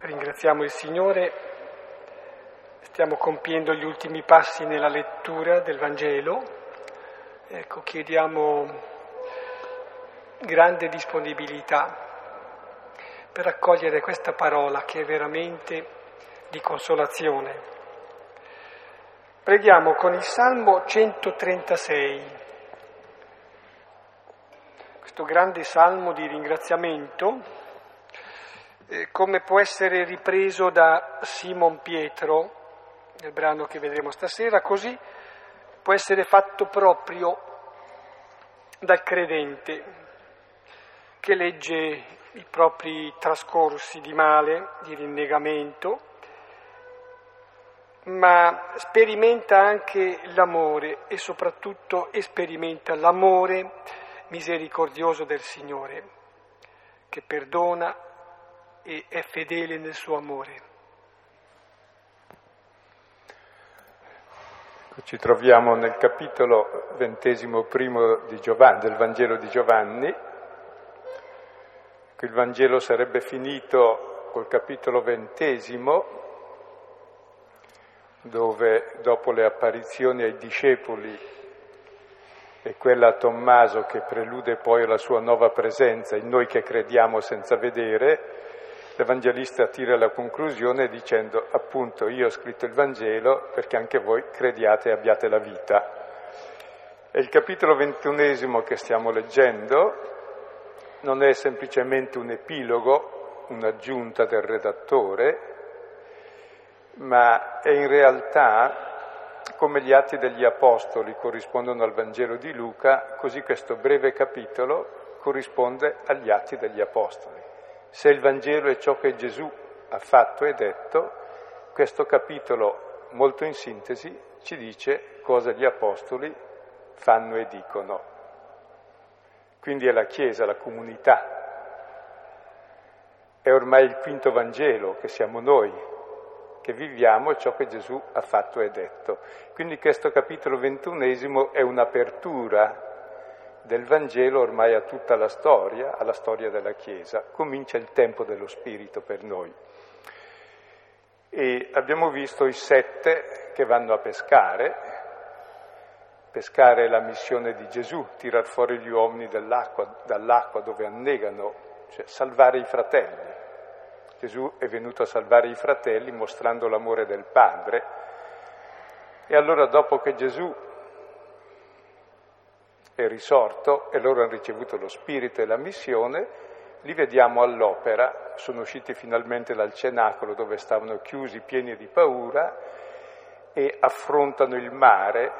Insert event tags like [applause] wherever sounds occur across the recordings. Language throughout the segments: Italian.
Ringraziamo il Signore, stiamo compiendo gli ultimi passi nella lettura del Vangelo. Ecco, chiediamo grande disponibilità per accogliere questa parola che è veramente di consolazione. Preghiamo con il Salmo 136, questo grande salmo di ringraziamento come può essere ripreso da Simon Pietro nel brano che vedremo stasera, così può essere fatto proprio dal credente che legge i propri trascorsi di male, di rinnegamento, ma sperimenta anche l'amore e soprattutto sperimenta l'amore misericordioso del Signore, che perdona e è fedele nel suo amore. Ecco, ci troviamo nel capitolo ventesimo primo Giovanni, del Vangelo di Giovanni. Il Vangelo sarebbe finito col capitolo ventesimo, dove dopo le apparizioni ai discepoli e quella a Tommaso che prelude poi la sua nuova presenza in noi che crediamo senza vedere, l'Evangelista tira la conclusione dicendo appunto io ho scritto il Vangelo perché anche voi crediate e abbiate la vita. E il capitolo ventunesimo che stiamo leggendo non è semplicemente un epilogo, un'aggiunta del redattore, ma è in realtà come gli atti degli Apostoli corrispondono al Vangelo di Luca, così questo breve capitolo corrisponde agli atti degli Apostoli. Se il Vangelo è ciò che Gesù ha fatto e detto, questo capitolo, molto in sintesi, ci dice cosa gli Apostoli fanno e dicono. Quindi è la Chiesa, la comunità. È ormai il quinto Vangelo che siamo noi, che viviamo ciò che Gesù ha fatto e detto. Quindi questo capitolo ventunesimo è un'apertura del Vangelo ormai a tutta la storia, alla storia della Chiesa. Comincia il tempo dello Spirito per noi. E abbiamo visto i sette che vanno a pescare. Pescare è la missione di Gesù, tirar fuori gli uomini dall'acqua, dall'acqua dove annegano, cioè salvare i fratelli. Gesù è venuto a salvare i fratelli mostrando l'amore del Padre. E allora dopo che Gesù è risorto e loro hanno ricevuto lo spirito e la missione, li vediamo all'opera, sono usciti finalmente dal cenacolo dove stavano chiusi, pieni di paura, e affrontano il mare,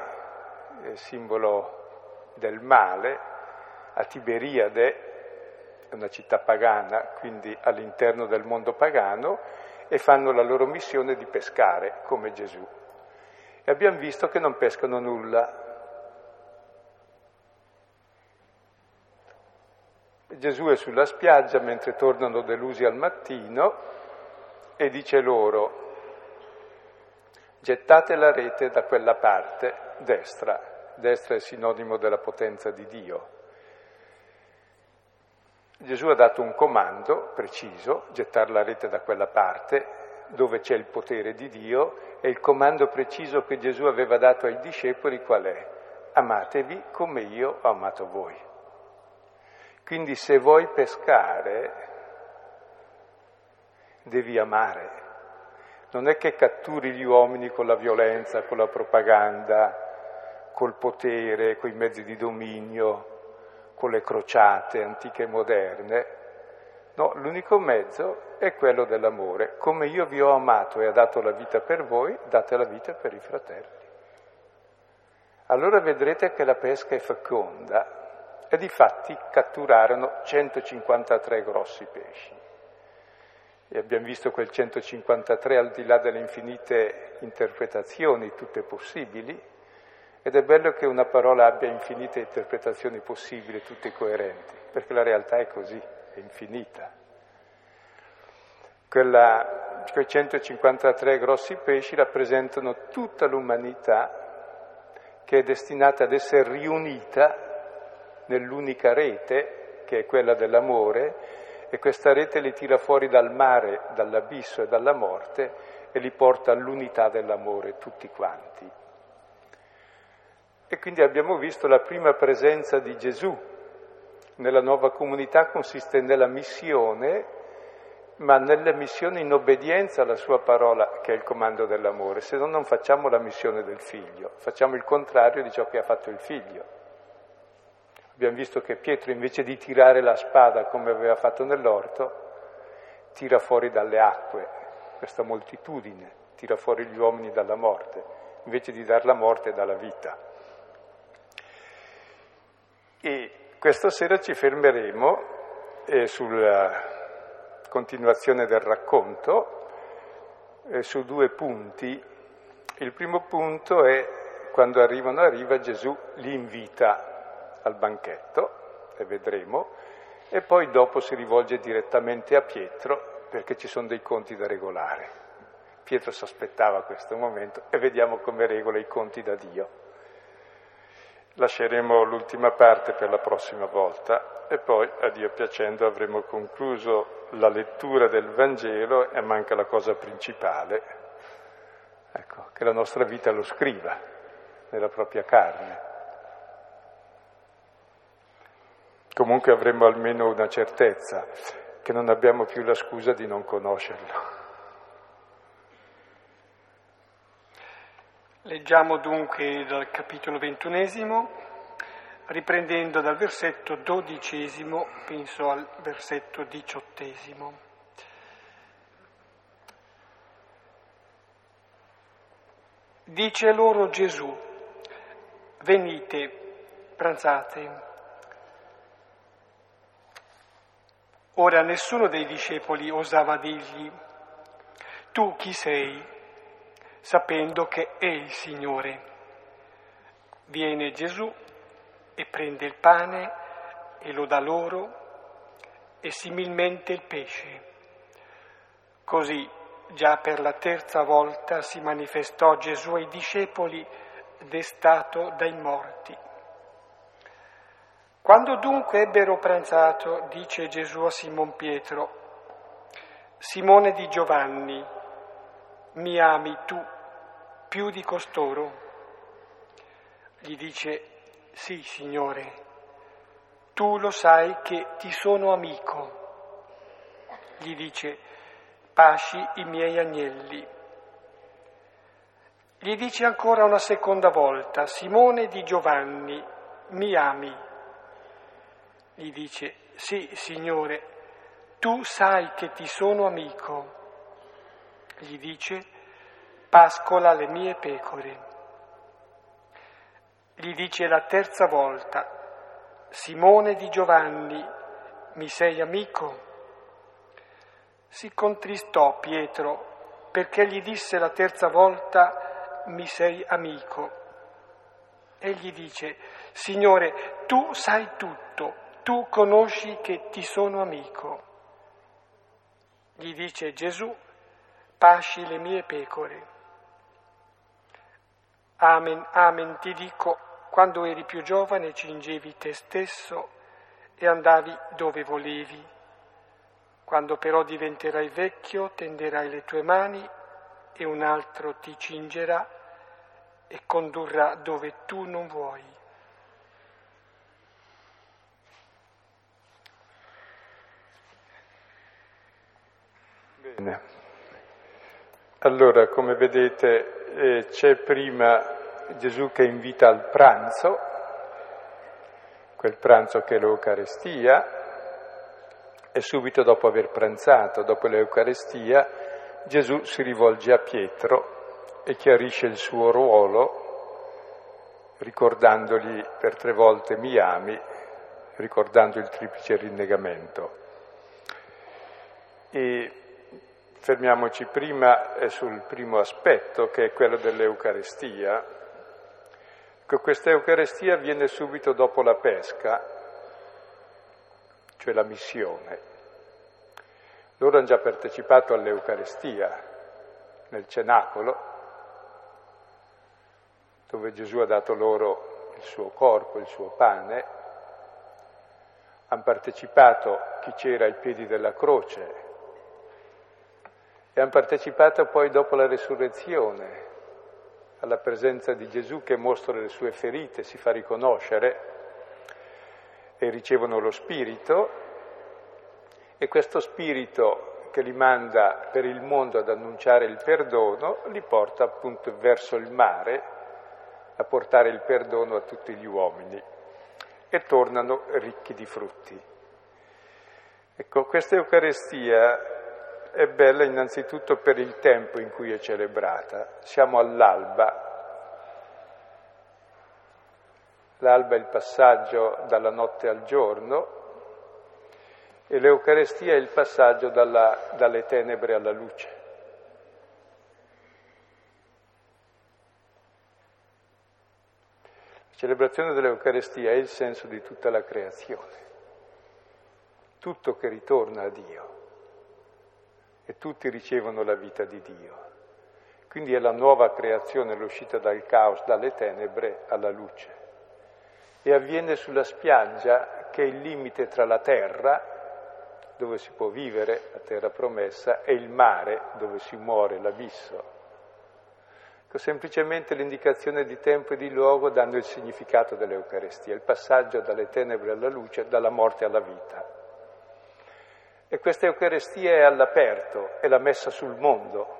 eh, simbolo del male, a Tiberiade, una città pagana, quindi all'interno del mondo pagano, e fanno la loro missione di pescare come Gesù. E abbiamo visto che non pescano nulla, Gesù è sulla spiaggia mentre tornano delusi al mattino e dice loro, gettate la rete da quella parte destra, destra è sinonimo della potenza di Dio. Gesù ha dato un comando preciso, gettare la rete da quella parte dove c'è il potere di Dio e il comando preciso che Gesù aveva dato ai discepoli qual è? Amatevi come io ho amato voi. Quindi se vuoi pescare, devi amare. Non è che catturi gli uomini con la violenza, con la propaganda, col potere, con i mezzi di dominio, con le crociate antiche e moderne. No, l'unico mezzo è quello dell'amore. Come io vi ho amato e ho dato la vita per voi, date la vita per i fratelli. Allora vedrete che la pesca è feconda, e difatti catturarono 153 grossi pesci. E abbiamo visto quel 153 al di là delle infinite interpretazioni, tutte possibili, ed è bello che una parola abbia infinite interpretazioni possibili, tutte coerenti, perché la realtà è così, è infinita. Quella, quei 153 grossi pesci rappresentano tutta l'umanità che è destinata ad essere riunita nell'unica rete che è quella dell'amore e questa rete li tira fuori dal mare dall'abisso e dalla morte e li porta all'unità dell'amore tutti quanti. E quindi abbiamo visto la prima presenza di Gesù nella nuova comunità consiste nella missione, ma nella missione in obbedienza alla sua parola, che è il comando dell'amore, se no non facciamo la missione del figlio, facciamo il contrario di ciò che ha fatto il figlio. Abbiamo visto che Pietro invece di tirare la spada come aveva fatto nell'orto, tira fuori dalle acque questa moltitudine, tira fuori gli uomini dalla morte, invece di dar la morte dalla vita. E questa sera ci fermeremo eh, sulla continuazione del racconto eh, su due punti. Il primo punto è quando arrivano a riva Gesù li invita al banchetto, e vedremo, e poi dopo si rivolge direttamente a Pietro perché ci sono dei conti da regolare. Pietro si aspettava questo momento e vediamo come regola i conti da Dio. Lasceremo l'ultima parte per la prossima volta e poi, a Dio piacendo, avremo concluso la lettura del Vangelo e manca la cosa principale, ecco, che la nostra vita lo scriva nella propria carne. Comunque avremo almeno una certezza, che non abbiamo più la scusa di non conoscerlo. Leggiamo dunque dal capitolo ventunesimo, riprendendo dal versetto dodicesimo, penso al versetto diciottesimo. Dice loro Gesù, venite, pranzate. Ora nessuno dei discepoli osava dirgli, tu chi sei? sapendo che è il Signore. Viene Gesù e prende il pane e lo dà loro e similmente il pesce. Così già per la terza volta si manifestò Gesù ai discepoli destato dai morti. Quando dunque ebbero pranzato, dice Gesù a Simon Pietro, Simone di Giovanni, mi ami tu più di costoro? Gli dice, sì, Signore, tu lo sai che ti sono amico. Gli dice, pasci i miei agnelli. Gli dice ancora una seconda volta, Simone di Giovanni, mi ami? Gli dice, sì, Signore, tu sai che ti sono amico. Gli dice, pascola le mie pecore. Gli dice la terza volta, Simone di Giovanni, mi sei amico? Si contristò Pietro perché gli disse la terza volta, mi sei amico. E gli dice, Signore, tu sai tutto, tu conosci che ti sono amico. Gli dice Gesù, pasci le mie pecore. Amen, amen, ti dico, quando eri più giovane cingevi te stesso e andavi dove volevi. Quando però diventerai vecchio tenderai le tue mani e un altro ti cingerà e condurrà dove tu non vuoi. Bene. Allora, come vedete, eh, c'è prima Gesù che invita al pranzo, quel pranzo che è l'Eucarestia, e subito dopo aver pranzato, dopo l'Eucarestia, Gesù si rivolge a Pietro e chiarisce il suo ruolo ricordandogli per tre volte mi ami, ricordando il triplice rinnegamento. E Fermiamoci prima sul primo aspetto, che è quello dell'Eucarestia. Che questa Eucarestia avviene subito dopo la pesca, cioè la missione. Loro hanno già partecipato all'Eucarestia nel cenacolo, dove Gesù ha dato loro il suo corpo, il suo pane, hanno partecipato chi c'era ai piedi della croce e hanno partecipato poi dopo la resurrezione alla presenza di Gesù che mostra le sue ferite, si fa riconoscere e ricevono lo Spirito e questo Spirito che li manda per il mondo ad annunciare il perdono li porta appunto verso il mare a portare il perdono a tutti gli uomini e tornano ricchi di frutti. Ecco, questa Eucaristia è bella innanzitutto per il tempo in cui è celebrata. Siamo all'alba. L'alba è il passaggio dalla notte al giorno e l'Eucarestia è il passaggio dalla, dalle tenebre alla luce. La celebrazione dell'Eucarestia è il senso di tutta la creazione, tutto che ritorna a Dio e tutti ricevono la vita di Dio. Quindi è la nuova creazione, l'uscita dal caos, dalle tenebre alla luce. E avviene sulla spiaggia che è il limite tra la terra, dove si può vivere, la terra promessa, e il mare, dove si muore, l'abisso. Ecco, semplicemente l'indicazione di tempo e di luogo dando il significato dell'Eucarestia, il passaggio dalle tenebre alla luce, dalla morte alla vita. E questa Eucaristia è all'aperto, è la messa sul mondo,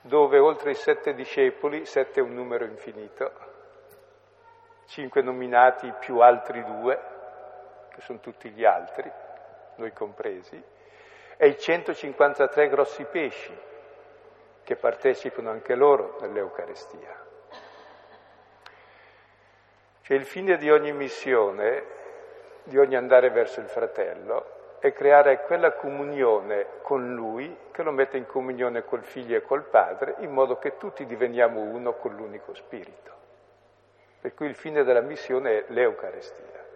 dove oltre i sette discepoli, sette è un numero infinito, cinque nominati più altri due, che sono tutti gli altri, noi compresi, e i 153 grossi pesci, che partecipano anche loro nell'Eucaristia. Cioè il fine di ogni missione di ogni andare verso il fratello è creare quella comunione con lui che lo mette in comunione col figlio e col padre, in modo che tutti diveniamo uno con l'unico spirito. Per cui il fine della missione è l'Eucarestia.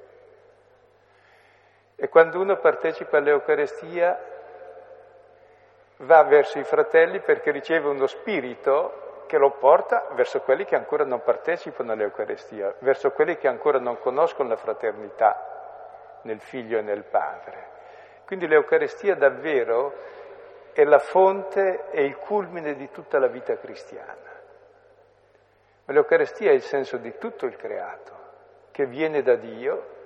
E quando uno partecipa all'Eucarestia va verso i fratelli perché riceve uno spirito che lo porta verso quelli che ancora non partecipano all'Eucarestia, verso quelli che ancora non conoscono la fraternità nel Figlio e nel Padre. Quindi l'Eucarestia davvero è la fonte e il culmine di tutta la vita cristiana. Ma l'Eucarestia è il senso di tutto il creato, che viene da Dio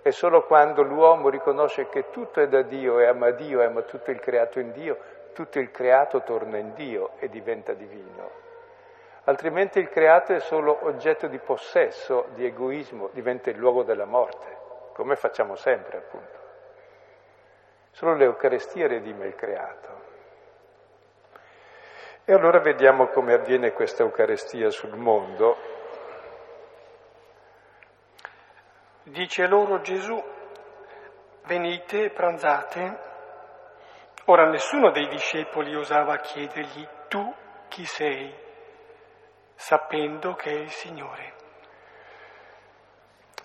e solo quando l'uomo riconosce che tutto è da Dio e ama Dio e ama tutto il creato in Dio, tutto il creato torna in Dio e diventa divino. Altrimenti il creato è solo oggetto di possesso, di egoismo, diventa il luogo della morte come facciamo sempre appunto. Solo l'Eucarestia redime il creato. E allora vediamo come avviene questa Eucarestia sul mondo. Dice loro Gesù, venite e pranzate. Ora nessuno dei discepoli osava chiedergli, tu chi sei, sapendo che è il Signore.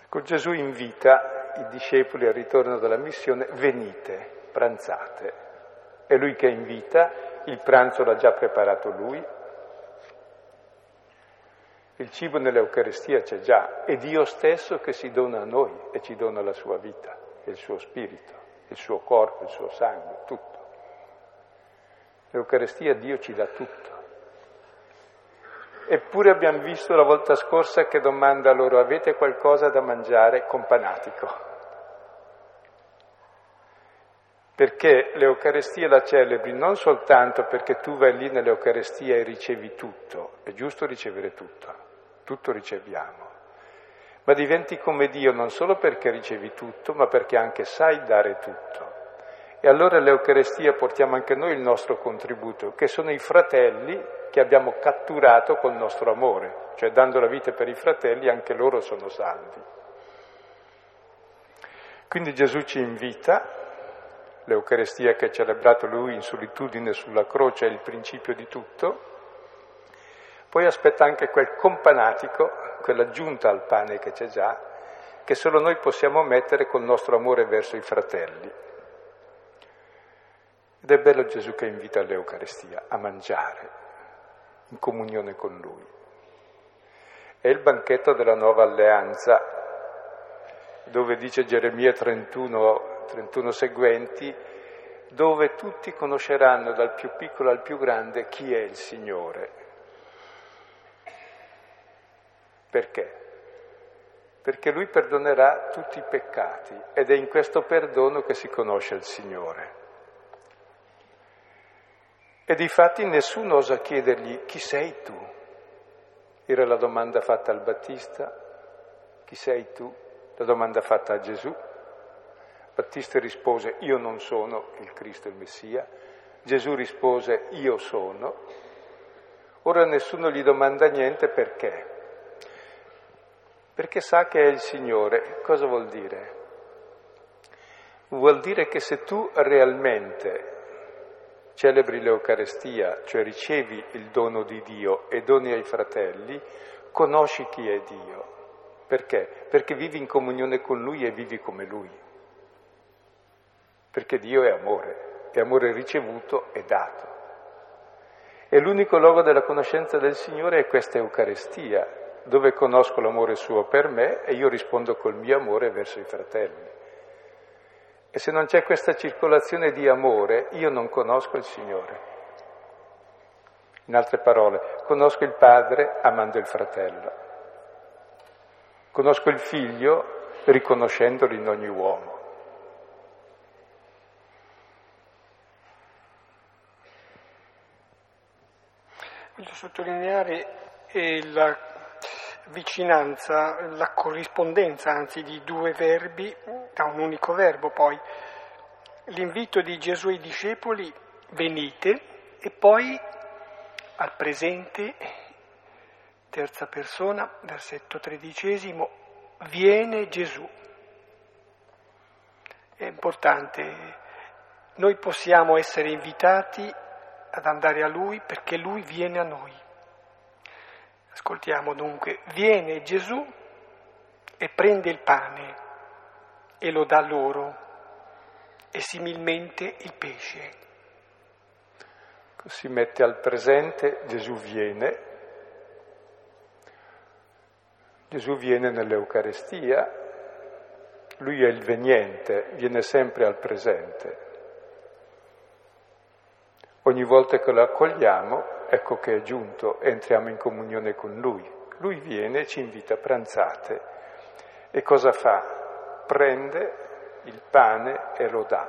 Ecco, Gesù invita i discepoli al ritorno dalla missione, venite, pranzate. È lui che invita, il pranzo l'ha già preparato lui. Il cibo nell'Eucaristia c'è già, è Dio stesso che si dona a noi e ci dona la sua vita, il suo spirito, il suo corpo, il suo sangue, tutto. L'Eucaristia Dio ci dà tutto. Eppure abbiamo visto la volta scorsa che domanda loro avete qualcosa da mangiare companatico. Perché l'Eucarestia la celebri non soltanto perché tu vai lì nell'Eucarestia e ricevi tutto, è giusto ricevere tutto, tutto riceviamo, ma diventi come Dio non solo perché ricevi tutto, ma perché anche sai dare tutto. E allora all'Eucarestia portiamo anche noi il nostro contributo, che sono i fratelli che abbiamo catturato col nostro amore, cioè dando la vita per i fratelli anche loro sono salvi. Quindi Gesù ci invita, l'Eucarestia che ha celebrato lui in solitudine sulla croce è il principio di tutto, poi aspetta anche quel companatico, quell'aggiunta al pane che c'è già, che solo noi possiamo mettere col nostro amore verso i fratelli. Ed è bello Gesù che invita all'Eucarestia a mangiare, in comunione con Lui. È il banchetto della nuova alleanza, dove dice Geremia 31, 31 seguenti, dove tutti conosceranno dal più piccolo al più grande chi è il Signore. Perché? Perché Lui perdonerà tutti i peccati ed è in questo perdono che si conosce il Signore. E difatti nessuno osa chiedergli chi sei tu. Era la domanda fatta al Battista, chi sei tu? La domanda fatta a Gesù. Battista rispose io non sono il Cristo il Messia. Gesù rispose io sono. Ora nessuno gli domanda niente perché? Perché sa che è il Signore. Cosa vuol dire? Vuol dire che se tu realmente celebri l'Eucarestia, cioè ricevi il dono di Dio e doni ai fratelli, conosci chi è Dio. Perché? Perché vivi in comunione con Lui e vivi come Lui. Perché Dio è amore, è amore ricevuto e dato. E l'unico luogo della conoscenza del Signore è questa Eucarestia, dove conosco l'amore suo per me e io rispondo col mio amore verso i fratelli. E se non c'è questa circolazione di amore, io non conosco il Signore. In altre parole, conosco il Padre amando il fratello. Conosco il Figlio riconoscendolo in ogni uomo. Voglio sottolineare la vicinanza, la corrispondenza anzi di due verbi da un unico verbo poi. L'invito di Gesù ai discepoli, venite, e poi al presente, terza persona, versetto tredicesimo, viene Gesù. È importante, noi possiamo essere invitati ad andare a Lui perché Lui viene a noi. Ascoltiamo dunque, viene Gesù e prende il pane e lo dà loro e similmente il pesce. Si mette al presente, Gesù viene, Gesù viene nell'Eucarestia, lui è il veniente, viene sempre al presente. Ogni volta che lo accogliamo, ecco che è giunto, entriamo in comunione con Lui. Lui viene ci invita a pranzate. E cosa fa? Prende il pane e lo dà.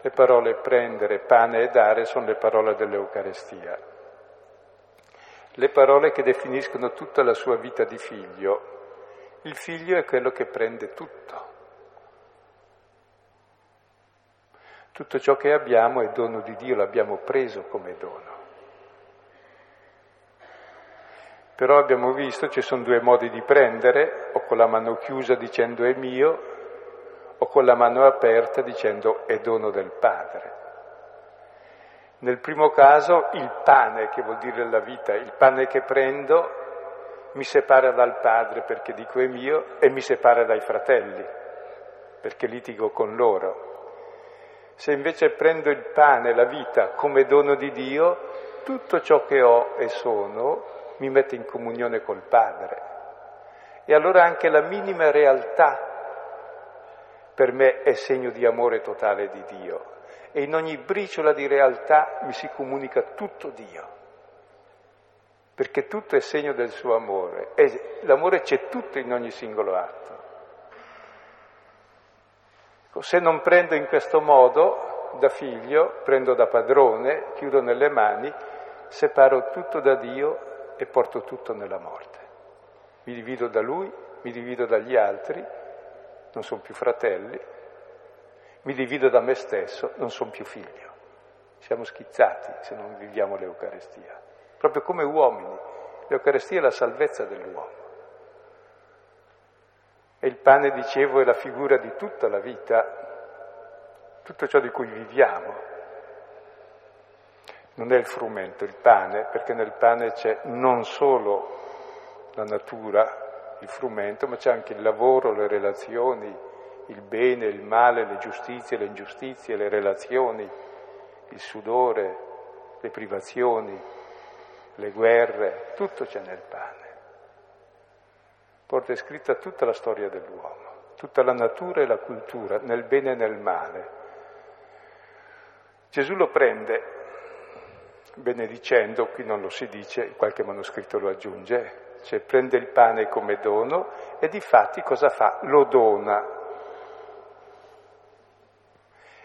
Le parole prendere, pane e dare sono le parole dell'Eucarestia. Le parole che definiscono tutta la sua vita di figlio. Il figlio è quello che prende tutto. Tutto ciò che abbiamo è dono di Dio, l'abbiamo preso come dono. Però abbiamo visto ci sono due modi di prendere, o con la mano chiusa dicendo è mio, o con la mano aperta dicendo è dono del Padre. Nel primo caso il pane, che vuol dire la vita, il pane che prendo mi separa dal Padre perché dico è mio e mi separa dai fratelli perché litigo con loro. Se invece prendo il pane, la vita, come dono di Dio, tutto ciò che ho e sono mi mette in comunione col Padre. E allora anche la minima realtà per me è segno di amore totale di Dio. E in ogni briciola di realtà mi si comunica tutto Dio. Perché tutto è segno del suo amore. E l'amore c'è tutto in ogni singolo atto. Ecco, se non prendo in questo modo da figlio, prendo da padrone, chiudo nelle mani, separo tutto da Dio e porto tutto nella morte. Mi divido da Lui, mi divido dagli altri, non sono più fratelli, mi divido da me stesso, non sono più figlio. Siamo schizzati se non viviamo l'Eucarestia. Proprio come uomini, l'Eucarestia è la salvezza dell'uomo. E il pane, dicevo, è la figura di tutta la vita, tutto ciò di cui viviamo. Non è il frumento, il pane, perché nel pane c'è non solo la natura, il frumento, ma c'è anche il lavoro, le relazioni, il bene, il male, le giustizie, le ingiustizie, le relazioni, il sudore, le privazioni, le guerre, tutto c'è nel pane porta scritta tutta la storia dell'uomo, tutta la natura e la cultura, nel bene e nel male. Gesù lo prende, benedicendo, qui non lo si dice, qualche manoscritto lo aggiunge, cioè prende il pane come dono e di fatti cosa fa? Lo dona.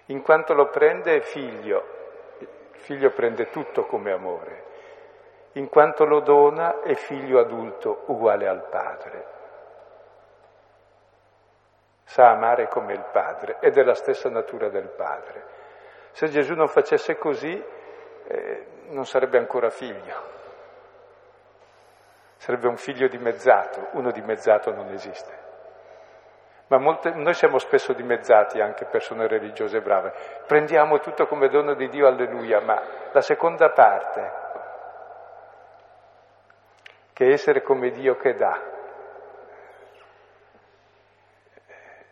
In quanto lo prende è figlio, il figlio prende tutto come amore, in quanto lo dona è figlio adulto uguale al padre. Sa amare come il padre ed è la stessa natura del padre. Se Gesù non facesse così, eh, non sarebbe ancora figlio. Sarebbe un figlio dimezzato, uno dimezzato non esiste. Ma molte, noi siamo spesso dimezzati, anche persone religiose brave. Prendiamo tutto come dono di Dio, alleluia, ma la seconda parte, che è essere come Dio che dà,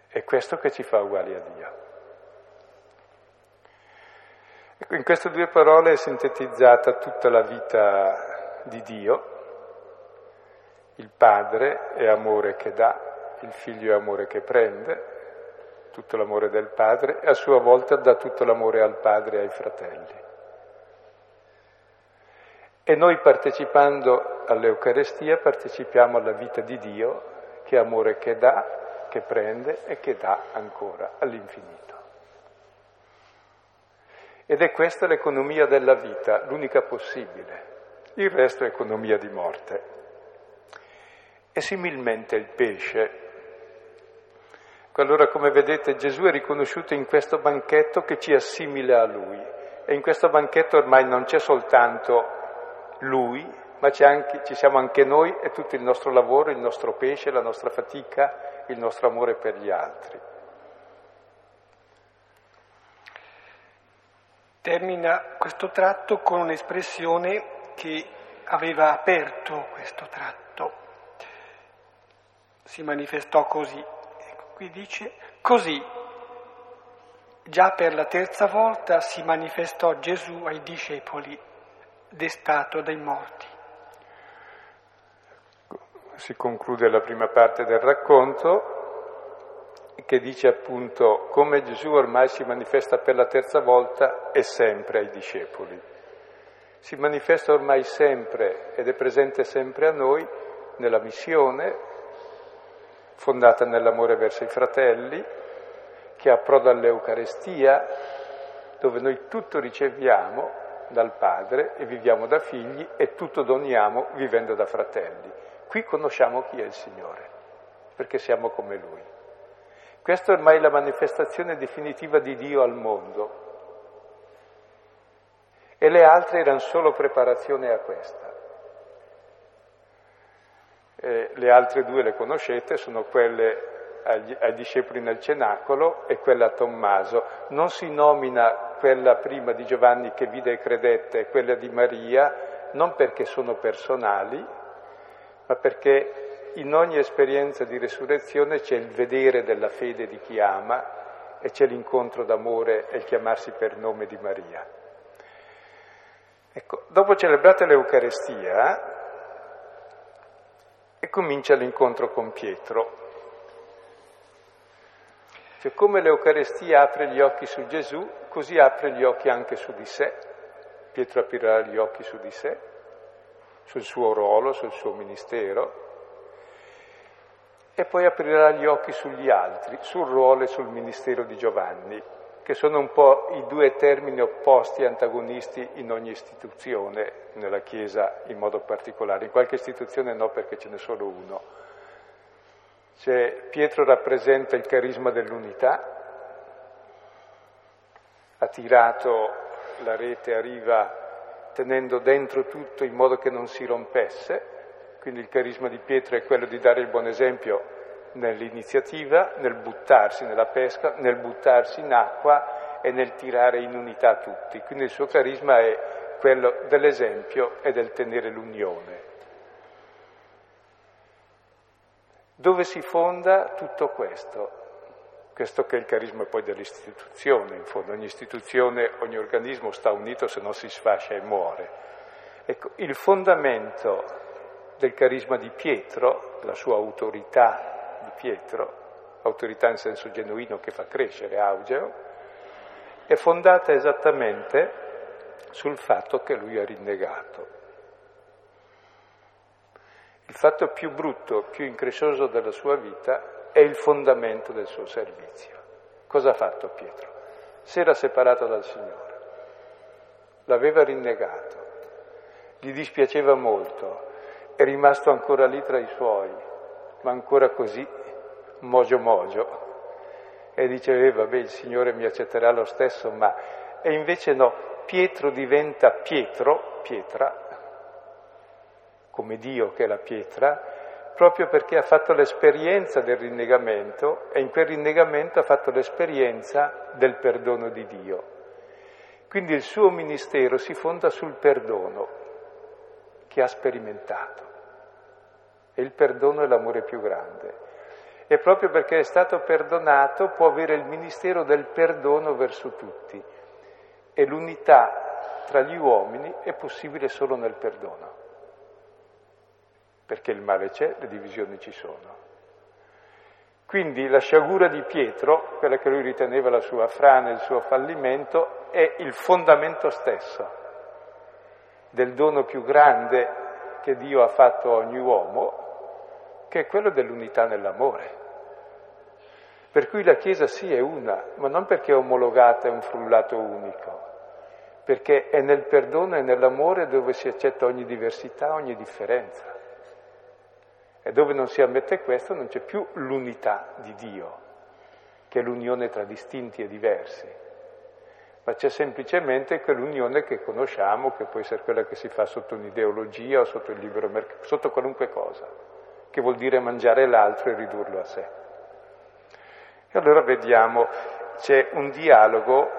è questo che ci fa uguali a Dio. Ecco, in queste due parole è sintetizzata tutta la vita di Dio. Il padre è amore che dà, il figlio è amore che prende, tutto l'amore del padre e a sua volta dà tutto l'amore al padre e ai fratelli. E noi partecipando all'Eucarestia partecipiamo alla vita di Dio che è amore che dà, che prende e che dà ancora all'infinito. Ed è questa l'economia della vita, l'unica possibile. Il resto è economia di morte. E similmente il pesce. Allora, come vedete, Gesù è riconosciuto in questo banchetto che ci assimila a Lui. E in questo banchetto ormai non c'è soltanto Lui, ma anche, ci siamo anche noi e tutto il nostro lavoro, il nostro pesce, la nostra fatica, il nostro amore per gli altri. Termina questo tratto con un'espressione che aveva aperto questo tratto. Si manifestò così. Ecco, qui dice così. Già per la terza volta si manifestò Gesù ai discepoli, destato dai morti. Si conclude la prima parte del racconto che dice appunto come Gesù ormai si manifesta per la terza volta e sempre ai discepoli. Si manifesta ormai sempre ed è presente sempre a noi nella missione fondata nell'amore verso i fratelli, che approda all'Eucarestia, dove noi tutto riceviamo dal Padre e viviamo da figli e tutto doniamo vivendo da fratelli. Qui conosciamo chi è il Signore, perché siamo come Lui. Questa è ormai la manifestazione definitiva di Dio al mondo. E le altre erano solo preparazione a questa. Eh, le altre due le conoscete, sono quelle agli, ai discepoli nel cenacolo e quella a Tommaso. Non si nomina quella prima di Giovanni che vide e credette e quella di Maria, non perché sono personali, ma perché in ogni esperienza di resurrezione c'è il vedere della fede di chi ama e c'è l'incontro d'amore e il chiamarsi per nome di Maria. Ecco, dopo celebrate l'Eucarestia e comincia l'incontro con Pietro. Cioè come l'Eucarestia apre gli occhi su Gesù, così apre gli occhi anche su di sé. Pietro aprirà gli occhi su di sé, sul suo ruolo, sul suo ministero, e poi aprirà gli occhi sugli altri, sul ruolo e sul ministero di Giovanni, che sono un po' i due termini opposti, antagonisti in ogni istituzione, nella Chiesa in modo particolare. In qualche istituzione no perché ce n'è solo uno. Cioè, Pietro rappresenta il carisma dell'unità, ha tirato la rete a riva tenendo dentro tutto in modo che non si rompesse, quindi il carisma di Pietro è quello di dare il buon esempio nell'iniziativa, nel buttarsi nella pesca, nel buttarsi in acqua e nel tirare in unità tutti. Quindi il suo carisma è quello dell'esempio e del tenere l'unione. Dove si fonda tutto questo? Questo che è il carisma poi dell'istituzione, in fondo ogni istituzione, ogni organismo sta unito, se no si sfascia e muore. Ecco, il fondamento del carisma di Pietro, la sua autorità di Pietro, autorità in senso genuino che fa crescere Augeo, è fondata esattamente sul fatto che lui ha rinnegato. Il fatto più brutto, più increscioso della sua vita è il fondamento del suo servizio. Cosa ha fatto Pietro? Si era separato dal Signore, l'aveva rinnegato, gli dispiaceva molto, è rimasto ancora lì tra i suoi, ma ancora così, mogio mogio. E dice, eh, vabbè, il Signore mi accetterà lo stesso, ma... E invece no, Pietro diventa Pietro, pietra, come Dio che è la pietra, proprio perché ha fatto l'esperienza del rinnegamento e in quel rinnegamento ha fatto l'esperienza del perdono di Dio. Quindi il suo ministero si fonda sul perdono che ha sperimentato. E il perdono è l'amore più grande. E proprio perché è stato perdonato può avere il ministero del perdono verso tutti. E l'unità tra gli uomini è possibile solo nel perdono. Perché il male c'è, le divisioni ci sono. Quindi la sciagura di Pietro, quella che lui riteneva la sua frana, il suo fallimento, è il fondamento stesso del dono più grande che Dio ha fatto a ogni uomo, che è quello dell'unità nell'amore. Per cui la Chiesa sì è una, ma non perché è omologata, è un frullato unico, perché è nel perdono e nell'amore dove si accetta ogni diversità, ogni differenza. E dove non si ammette questo non c'è più l'unità di Dio, che è l'unione tra distinti e diversi ma c'è semplicemente quell'unione che conosciamo, che può essere quella che si fa sotto un'ideologia o sotto il libero mercato, sotto qualunque cosa, che vuol dire mangiare l'altro e ridurlo a sé. E allora vediamo, c'è un dialogo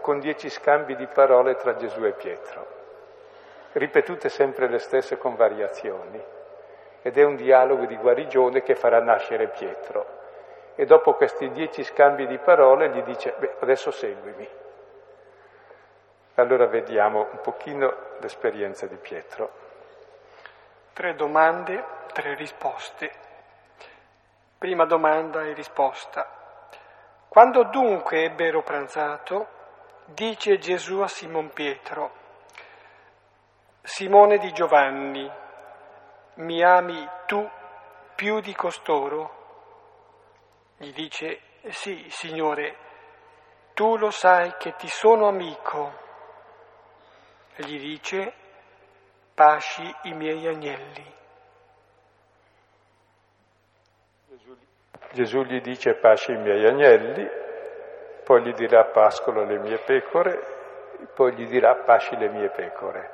con dieci scambi di parole tra Gesù e Pietro, ripetute sempre le stesse con variazioni, ed è un dialogo di guarigione che farà nascere Pietro. E dopo questi dieci scambi di parole gli dice, beh, adesso seguimi. Allora vediamo un pochino l'esperienza di Pietro. Tre domande, tre risposte. Prima domanda e risposta. Quando dunque ebbero pranzato, dice Gesù a Simon Pietro, Simone di Giovanni, mi ami tu più di costoro? Gli dice, sì, Signore, tu lo sai che ti sono amico e gli dice pasci i miei agnelli. Gesù gli dice pasci i miei agnelli, poi gli dirà pascolo le mie pecore, poi gli dirà pasci le mie pecore.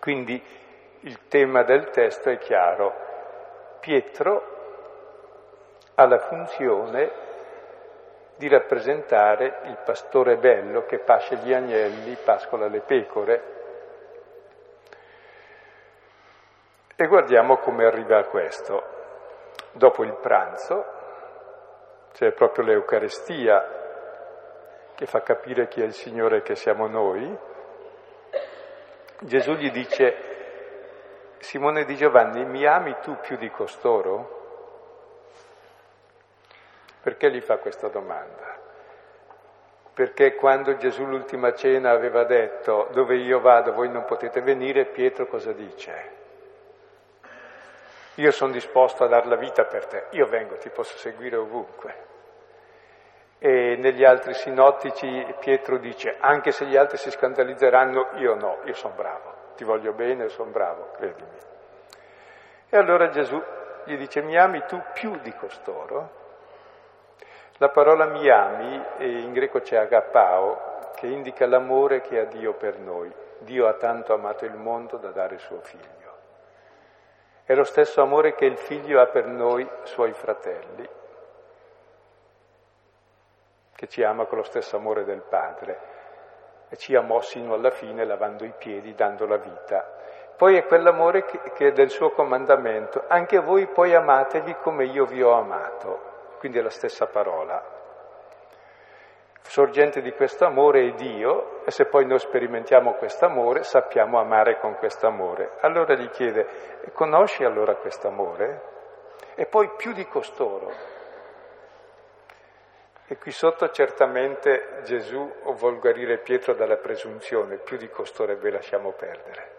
Quindi il tema del testo è chiaro. Pietro ha la funzione di rappresentare il pastore bello che pasce gli agnelli, pascola le pecore. E guardiamo come arriva a questo. Dopo il pranzo, c'è proprio l'Eucarestia che fa capire chi è il Signore che siamo noi, Gesù gli dice, Simone di Giovanni, mi ami tu più di costoro? Perché gli fa questa domanda? Perché quando Gesù l'ultima cena aveva detto dove io vado voi non potete venire, Pietro cosa dice? Io sono disposto a dar la vita per te, io vengo, ti posso seguire ovunque. E negli altri sinottici Pietro dice, anche se gli altri si scandalizzeranno, io no, io sono bravo, ti voglio bene, sono bravo, credimi. E allora Gesù gli dice, mi ami tu più di costoro? La parola mi ami, in greco c'è agapao, che indica l'amore che ha Dio per noi. Dio ha tanto amato il mondo da dare suo figlio. È lo stesso amore che il figlio ha per noi, suoi fratelli, che ci ama con lo stesso amore del padre e ci amò sino alla fine lavando i piedi, dando la vita. Poi è quell'amore che, che è del suo comandamento. Anche voi poi amatevi come io vi ho amato quindi è la stessa parola. Sorgente di questo amore è Dio e se poi noi sperimentiamo questo amore sappiamo amare con questo amore. Allora gli chiede, conosci allora questo amore? E poi più di costoro. E qui sotto certamente Gesù vuol guarire Pietro dalla presunzione, più di costore ve lasciamo perdere.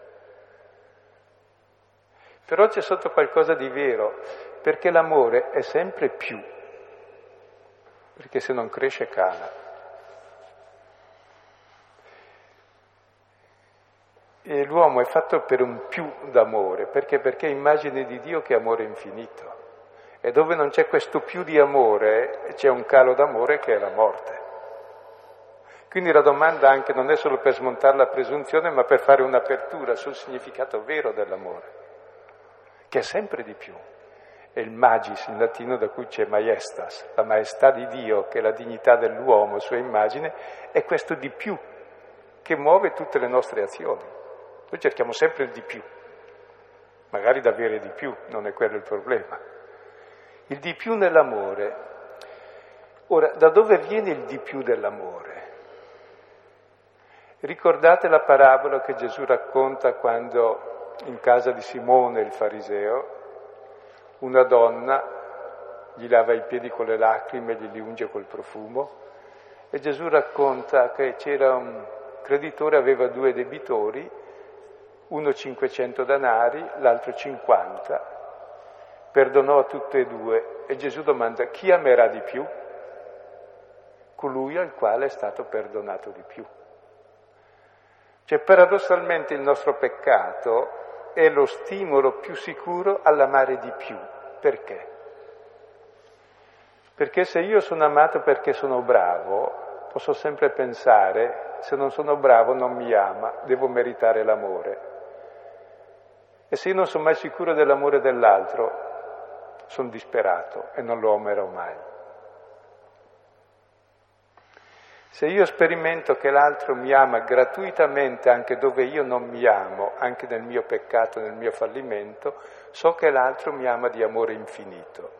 Però c'è sotto qualcosa di vero, perché l'amore è sempre più, perché se non cresce cala. E l'uomo è fatto per un più d'amore, perché? Perché è immagine di Dio che è amore infinito. E dove non c'è questo più di amore, c'è un calo d'amore che è la morte. Quindi la domanda anche non è solo per smontare la presunzione, ma per fare un'apertura sul significato vero dell'amore, che è sempre di più. È il magis in latino da cui c'è maestas, la maestà di Dio, che è la dignità dell'uomo, sua immagine, è questo di più che muove tutte le nostre azioni. Noi cerchiamo sempre il di più, magari da avere di più, non è quello il problema. Il di più nell'amore. Ora, da dove viene il di più dell'amore? Ricordate la parabola che Gesù racconta quando in casa di Simone il fariseo una donna gli lava i piedi con le lacrime gli unge col profumo e Gesù racconta che c'era un creditore, aveva due debitori uno 500 danari, l'altro 50, perdonò a tutte e due e Gesù domanda chi amerà di più? Colui al quale è stato perdonato di più. Cioè paradossalmente il nostro peccato è lo stimolo più sicuro all'amare di più. Perché? Perché se io sono amato perché sono bravo, posso sempre pensare, se non sono bravo non mi ama, devo meritare l'amore. E se io non sono mai sicuro dell'amore dell'altro, sono disperato e non lo amerò mai. Se io sperimento che l'altro mi ama gratuitamente anche dove io non mi amo, anche nel mio peccato, nel mio fallimento, so che l'altro mi ama di amore infinito.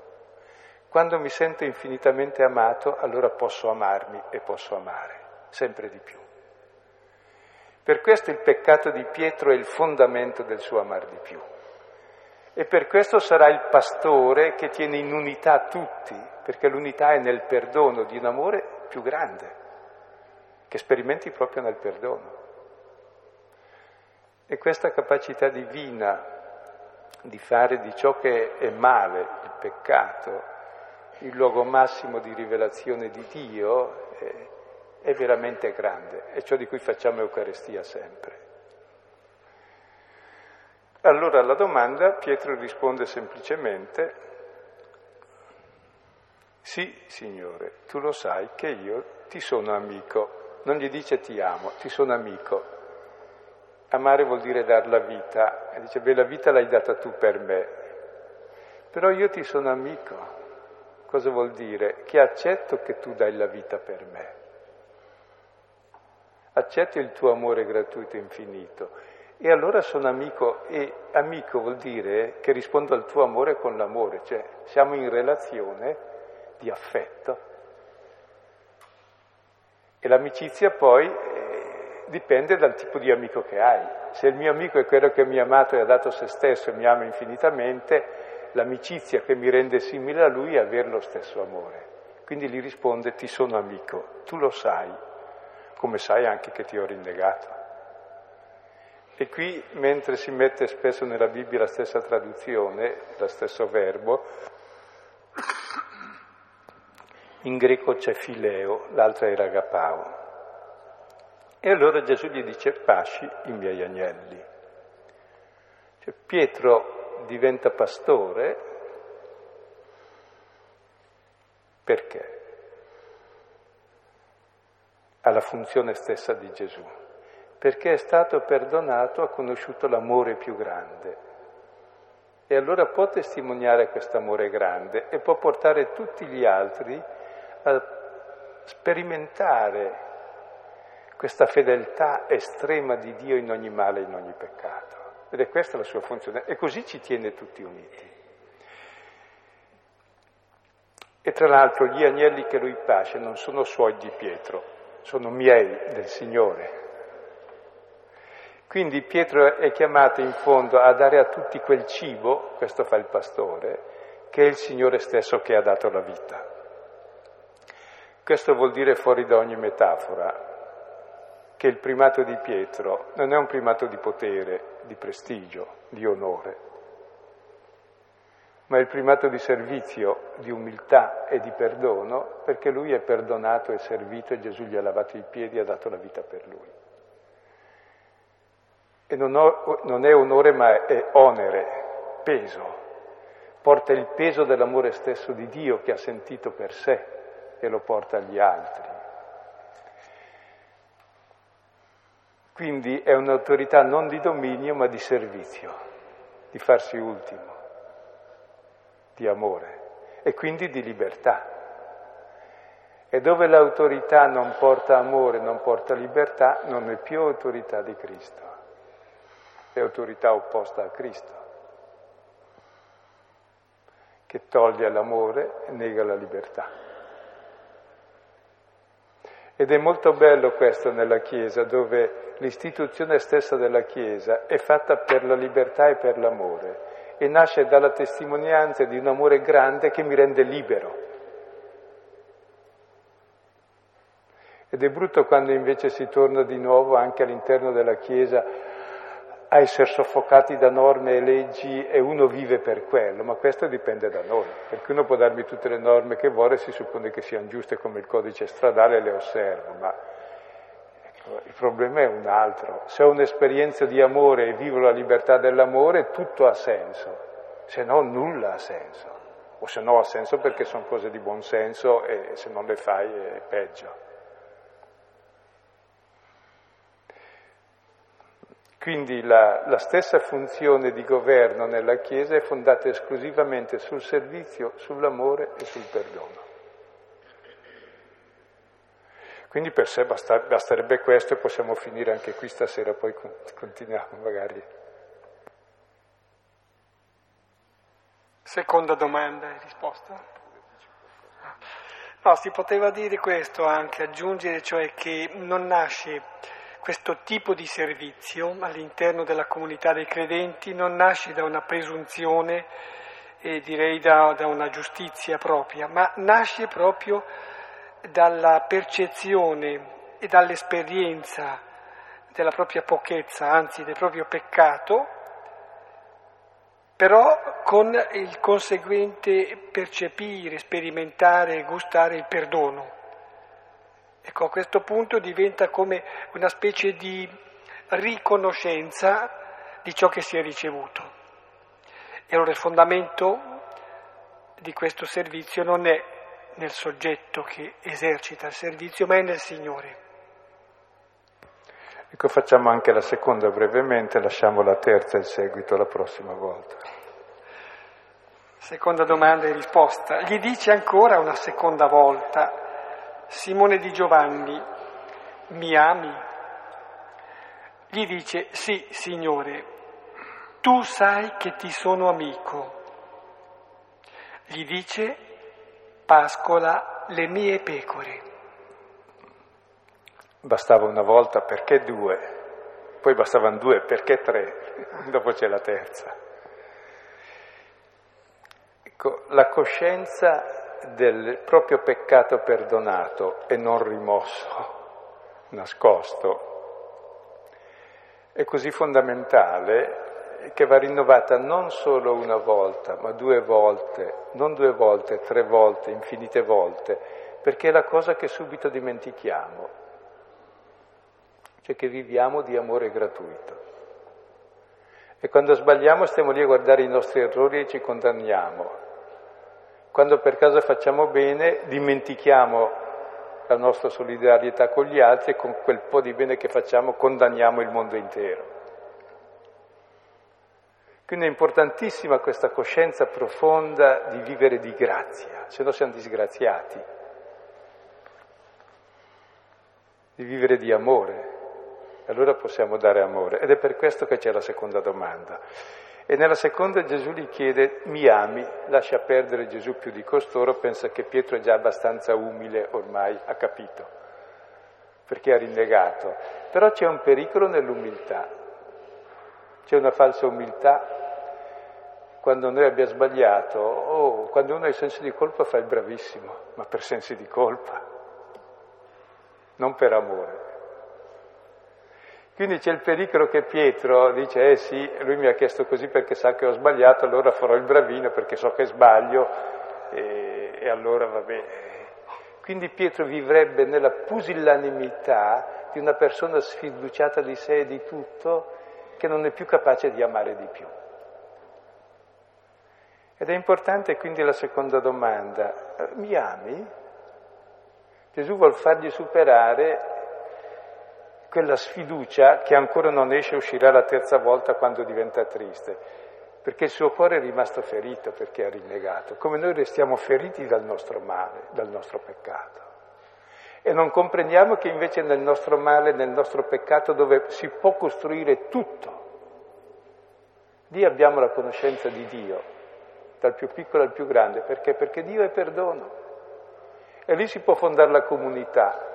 Quando mi sento infinitamente amato, allora posso amarmi e posso amare, sempre di più. Per questo il peccato di Pietro è il fondamento del suo amar di più. E per questo sarà il pastore che tiene in unità tutti, perché l'unità è nel perdono di un amore più grande, che sperimenti proprio nel perdono. E questa capacità divina di fare di ciò che è male, il peccato, il luogo massimo di rivelazione di Dio, è, è veramente grande, è ciò di cui facciamo Eucaristia sempre. Allora alla domanda Pietro risponde semplicemente, sì Signore, tu lo sai che io ti sono amico, non gli dice ti amo, ti sono amico. Amare vuol dire dar la vita, e dice beh la vita l'hai data tu per me, però io ti sono amico. Cosa vuol dire? Che accetto che tu dai la vita per me accetto il tuo amore gratuito e infinito e allora sono amico e amico vuol dire che rispondo al tuo amore con l'amore, cioè siamo in relazione di affetto. E l'amicizia poi eh, dipende dal tipo di amico che hai. Se il mio amico è quello che mi ha amato e ha dato se stesso e mi ama infinitamente, l'amicizia che mi rende simile a lui è avere lo stesso amore. Quindi gli risponde ti sono amico, tu lo sai, come sai anche che ti ho rinnegato. E qui, mentre si mette spesso nella Bibbia la stessa traduzione, lo stesso verbo, in greco c'è fileo, l'altra era agapao. E allora Gesù gli dice pasci i miei agnelli. Cioè, Pietro diventa pastore perché? alla funzione stessa di Gesù, perché è stato perdonato, ha conosciuto l'amore più grande. E allora può testimoniare questo amore grande e può portare tutti gli altri a sperimentare questa fedeltà estrema di Dio in ogni male e in ogni peccato. Ed è questa la sua funzione. E così ci tiene tutti uniti. E tra l'altro gli agnelli che lui pasce non sono suoi di Pietro, sono miei del Signore. Quindi Pietro è chiamato in fondo a dare a tutti quel cibo, questo fa il pastore, che è il Signore stesso che ha dato la vita. Questo vuol dire fuori da ogni metafora che il primato di Pietro non è un primato di potere, di prestigio, di onore, ma è il primato di servizio, di umiltà e di perdono, perché lui è perdonato e servito e Gesù gli ha lavato i piedi e ha dato la vita per lui. E non, ho, non è onore ma è onere, peso. Porta il peso dell'amore stesso di Dio che ha sentito per sé e lo porta agli altri. Quindi è un'autorità non di dominio ma di servizio, di farsi ultimo, di amore e quindi di libertà. E dove l'autorità non porta amore, non porta libertà, non è più autorità di Cristo è autorità opposta a Cristo, che toglie l'amore e nega la libertà. Ed è molto bello questo nella Chiesa, dove l'istituzione stessa della Chiesa è fatta per la libertà e per l'amore e nasce dalla testimonianza di un amore grande che mi rende libero. Ed è brutto quando invece si torna di nuovo anche all'interno della Chiesa a essere soffocati da norme e leggi e uno vive per quello, ma questo dipende da noi, perché uno può darmi tutte le norme che vuole, si suppone che siano giuste come il codice stradale e le osservo, ma ecco, il problema è un altro. Se ho un'esperienza di amore e vivo la libertà dell'amore, tutto ha senso, se no nulla ha senso, o se no ha senso perché sono cose di buon senso e se non le fai è peggio. Quindi la, la, stessa funzione di governo nella Chiesa è fondata esclusivamente sul servizio, sull'amore e sul perdono. Quindi per sé basta, basterebbe questo e possiamo finire anche qui stasera, poi continuiamo magari. Seconda domanda e risposta? No, si poteva dire questo anche, aggiungere cioè che non nasce questo tipo di servizio all'interno della comunità dei credenti non nasce da una presunzione e direi da, da una giustizia propria, ma nasce proprio dalla percezione e dall'esperienza della propria pochezza, anzi del proprio peccato, però con il conseguente percepire, sperimentare, gustare il perdono. Ecco, a questo punto diventa come una specie di riconoscenza di ciò che si è ricevuto. E allora il fondamento di questo servizio non è nel soggetto che esercita il servizio, ma è nel Signore. Ecco, facciamo anche la seconda brevemente, lasciamo la terza il seguito la prossima volta. Seconda domanda e risposta. Gli dice ancora una seconda volta, Simone di Giovanni, mi ami? Gli dice, sì, Signore, tu sai che ti sono amico. Gli dice, pascola le mie pecore. Bastava una volta, perché due? Poi bastavano due, perché tre? [laughs] Dopo c'è la terza. Ecco, la coscienza del proprio peccato perdonato e non rimosso, nascosto, è così fondamentale che va rinnovata non solo una volta, ma due volte, non due volte, tre volte, infinite volte, perché è la cosa che subito dimentichiamo, cioè che viviamo di amore gratuito. E quando sbagliamo stiamo lì a guardare i nostri errori e ci condanniamo, quando per caso facciamo bene, dimentichiamo la nostra solidarietà con gli altri e con quel po' di bene che facciamo condanniamo il mondo intero. Quindi è importantissima questa coscienza profonda di vivere di grazia, se no siamo disgraziati, di vivere di amore. Allora possiamo dare amore. Ed è per questo che c'è la seconda domanda. E nella seconda Gesù gli chiede, mi ami? Lascia perdere Gesù più di costoro, pensa che Pietro è già abbastanza umile ormai, ha capito, perché ha rinnegato. Però c'è un pericolo nell'umiltà, c'è una falsa umiltà quando noi abbiamo sbagliato, oh, quando uno ha il senso di colpa fa il bravissimo, ma per sensi di colpa. non per amore. Quindi c'è il pericolo che Pietro dice, eh sì, lui mi ha chiesto così perché sa che ho sbagliato, allora farò il bravino perché so che sbaglio e, e allora va bene. Quindi Pietro vivrebbe nella pusillanimità di una persona sfiduciata di sé e di tutto che non è più capace di amare di più. Ed è importante quindi la seconda domanda, mi ami? Gesù vuol fargli superare quella sfiducia che ancora non esce uscirà la terza volta quando diventa triste, perché il suo cuore è rimasto ferito perché ha rinnegato, come noi restiamo feriti dal nostro male, dal nostro peccato. E non comprendiamo che invece nel nostro male, nel nostro peccato, dove si può costruire tutto, lì abbiamo la conoscenza di Dio, dal più piccolo al più grande, perché? Perché Dio è perdono. E lì si può fondare la comunità,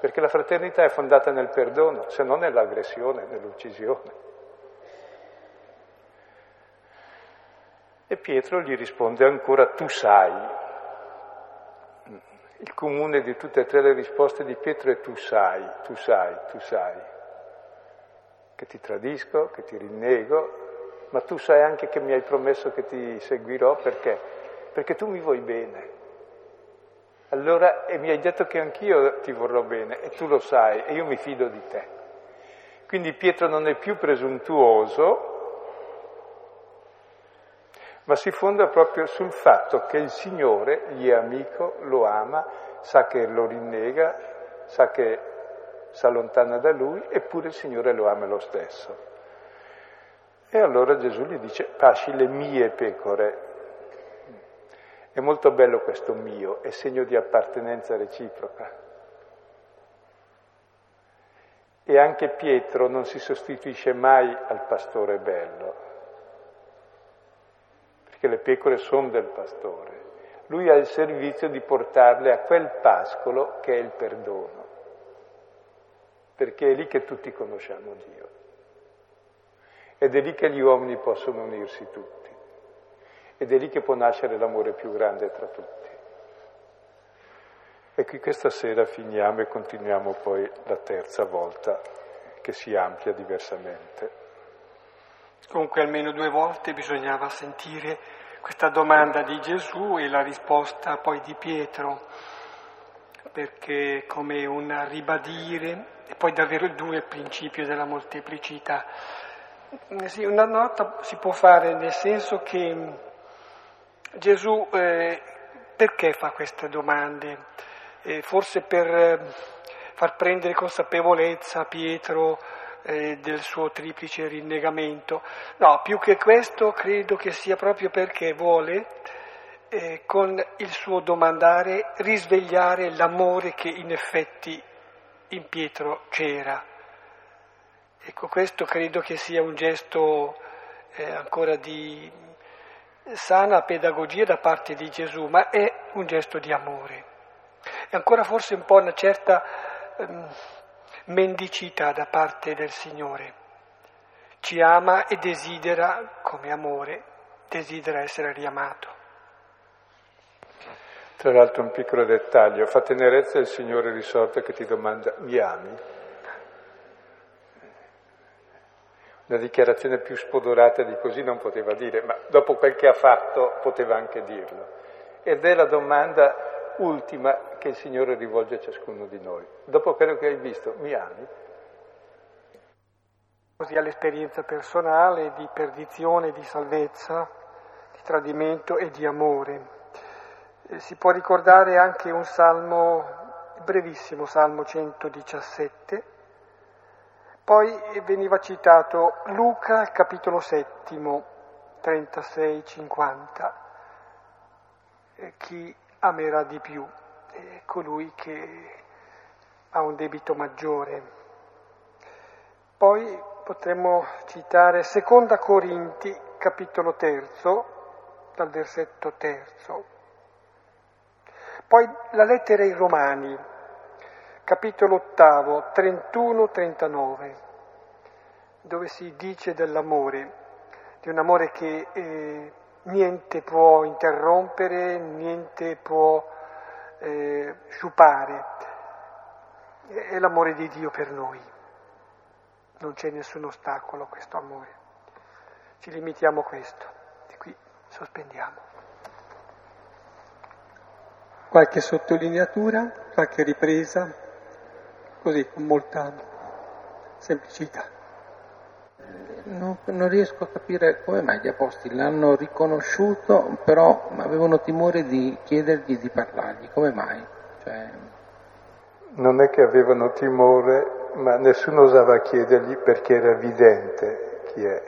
perché la fraternità è fondata nel perdono, se non nell'aggressione, nell'uccisione. E Pietro gli risponde ancora, tu sai. Il comune di tutte e tre le risposte di Pietro è tu sai, tu sai, tu sai, che ti tradisco, che ti rinnego, ma tu sai anche che mi hai promesso che ti seguirò perché? Perché tu mi vuoi bene. Allora, e mi hai detto che anch'io ti vorrò bene, e tu lo sai, e io mi fido di te. Quindi Pietro non è più presuntuoso, ma si fonda proprio sul fatto che il Signore gli è amico, lo ama, sa che lo rinnega, sa che si allontana da lui, eppure il Signore lo ama lo stesso. E allora Gesù gli dice, pasci le mie pecore, è molto bello questo mio, è segno di appartenenza reciproca. E anche Pietro non si sostituisce mai al pastore bello, perché le pecore sono del pastore. Lui ha il servizio di portarle a quel pascolo che è il perdono, perché è lì che tutti conosciamo Dio. Ed è lì che gli uomini possono unirsi tutti. Ed è lì che può nascere l'amore più grande tra tutti. E qui questa sera finiamo e continuiamo poi la terza volta che si amplia diversamente. Comunque almeno due volte bisognava sentire questa domanda di Gesù e la risposta poi di Pietro, perché come un ribadire, e poi davvero due il principio della molteplicità. Sì, una nota si può fare nel senso che Gesù eh, perché fa queste domande? Eh, forse per eh, far prendere consapevolezza a Pietro eh, del suo triplice rinnegamento. No, più che questo credo che sia proprio perché vuole eh, con il suo domandare risvegliare l'amore che in effetti in Pietro c'era. Ecco, questo credo che sia un gesto eh, ancora di sana pedagogia da parte di Gesù, ma è un gesto di amore. È ancora forse un po' una certa um, mendicità da parte del Signore. Ci ama e desidera, come amore, desidera essere riamato. Tra l'altro un piccolo dettaglio, fa tenerezza il Signore risorto che ti domanda, mi ami? Una dichiarazione più spodorata di così non poteva dire, ma dopo quel che ha fatto poteva anche dirlo. Ed è la domanda ultima che il Signore rivolge a ciascuno di noi. Dopo quello che hai visto, mi ami? Così all'esperienza personale di perdizione, di salvezza, di tradimento e di amore. Eh, si può ricordare anche un salmo, brevissimo salmo 117, poi veniva citato Luca, capitolo settimo, 36-50. Chi amerà di più? È colui che ha un debito maggiore. Poi potremmo citare Seconda Corinti, capitolo terzo, dal versetto terzo. Poi la lettera ai Romani, capitolo ottavo, 31-39, dove si dice dell'amore, di un amore che eh, niente può interrompere, niente può eh, sciupare. è l'amore di Dio per noi. Non c'è nessun ostacolo a questo amore. Ci limitiamo a questo. E qui sospendiamo. Qualche sottolineatura, qualche ripresa, così con molta semplicità. Non, non, riesco a capire come mai gli apostoli l'hanno riconosciuto, però avevano timore di chiedergli di parlargli. Come mai? Cioè... Non è che avevano timore, ma nessuno osava chiedergli perché era evidente chi è.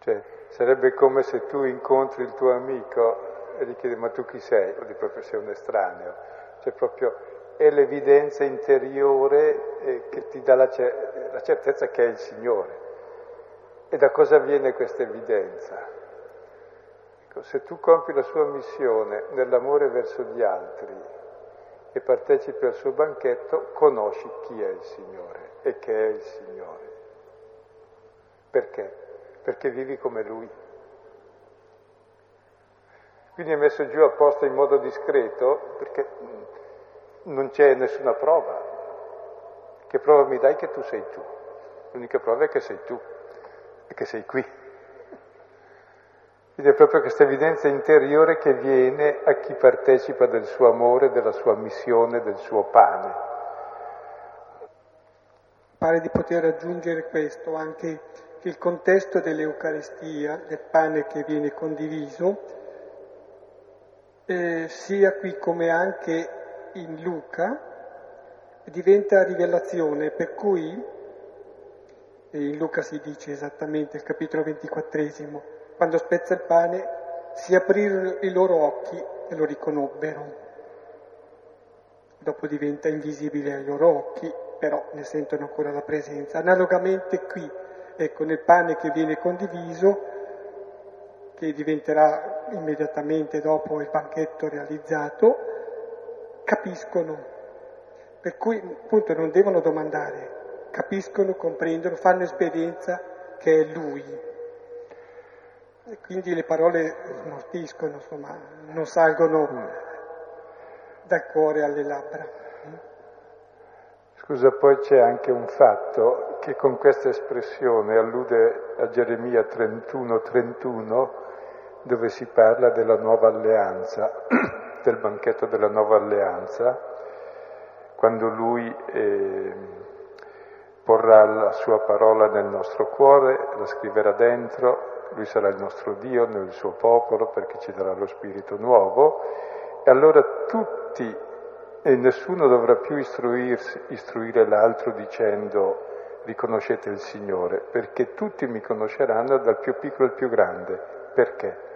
Cioè, sarebbe come se tu incontri il tuo amico e gli chiedi ma tu chi sei? O di proprio sei un estraneo. Cioè proprio è l'evidenza interiore eh, che ti dà la, cer- la certezza che è il Signore. E da cosa viene questa evidenza? Ecco, se tu compi la sua missione nell'amore verso gli altri e partecipi al suo banchetto, conosci chi è il Signore e che è il Signore. Perché? Perché vivi come Lui. Quindi è messo giù apposta in modo discreto perché non c'è nessuna prova. Che prova mi dai che tu sei tu? L'unica prova è che sei tu e che sei qui. Ed è proprio questa evidenza interiore che viene a chi partecipa del suo amore, della sua missione, del suo pane. Pare di poter aggiungere questo, anche che il contesto dell'Eucaristia, del pane che viene condiviso, eh, sia qui come anche in Luca diventa rivelazione, per cui in Luca si dice esattamente, il capitolo ventiquattresimo, quando spezza il pane si aprirono i loro occhi e lo riconobbero. Dopo diventa invisibile ai loro occhi, però ne sentono ancora la presenza. Analogamente qui, ecco, nel pane che viene condiviso, che diventerà immediatamente dopo il banchetto realizzato, capiscono, per cui appunto non devono domandare, capiscono, comprendono, fanno esperienza che è Lui. E quindi le parole smortiscono, insomma, non salgono dal cuore alle labbra. Scusa, poi c'è anche un fatto che con questa espressione allude a Geremia 31-31, dove si parla della nuova alleanza [clears throat] del banchetto della nuova alleanza, quando lui eh, porrà la sua parola nel nostro cuore, la scriverà dentro, lui sarà il nostro Dio nel suo popolo perché ci darà lo Spirito nuovo e allora tutti e nessuno dovrà più istruire l'altro dicendo riconoscete il Signore, perché tutti mi conosceranno dal più piccolo al più grande. Perché?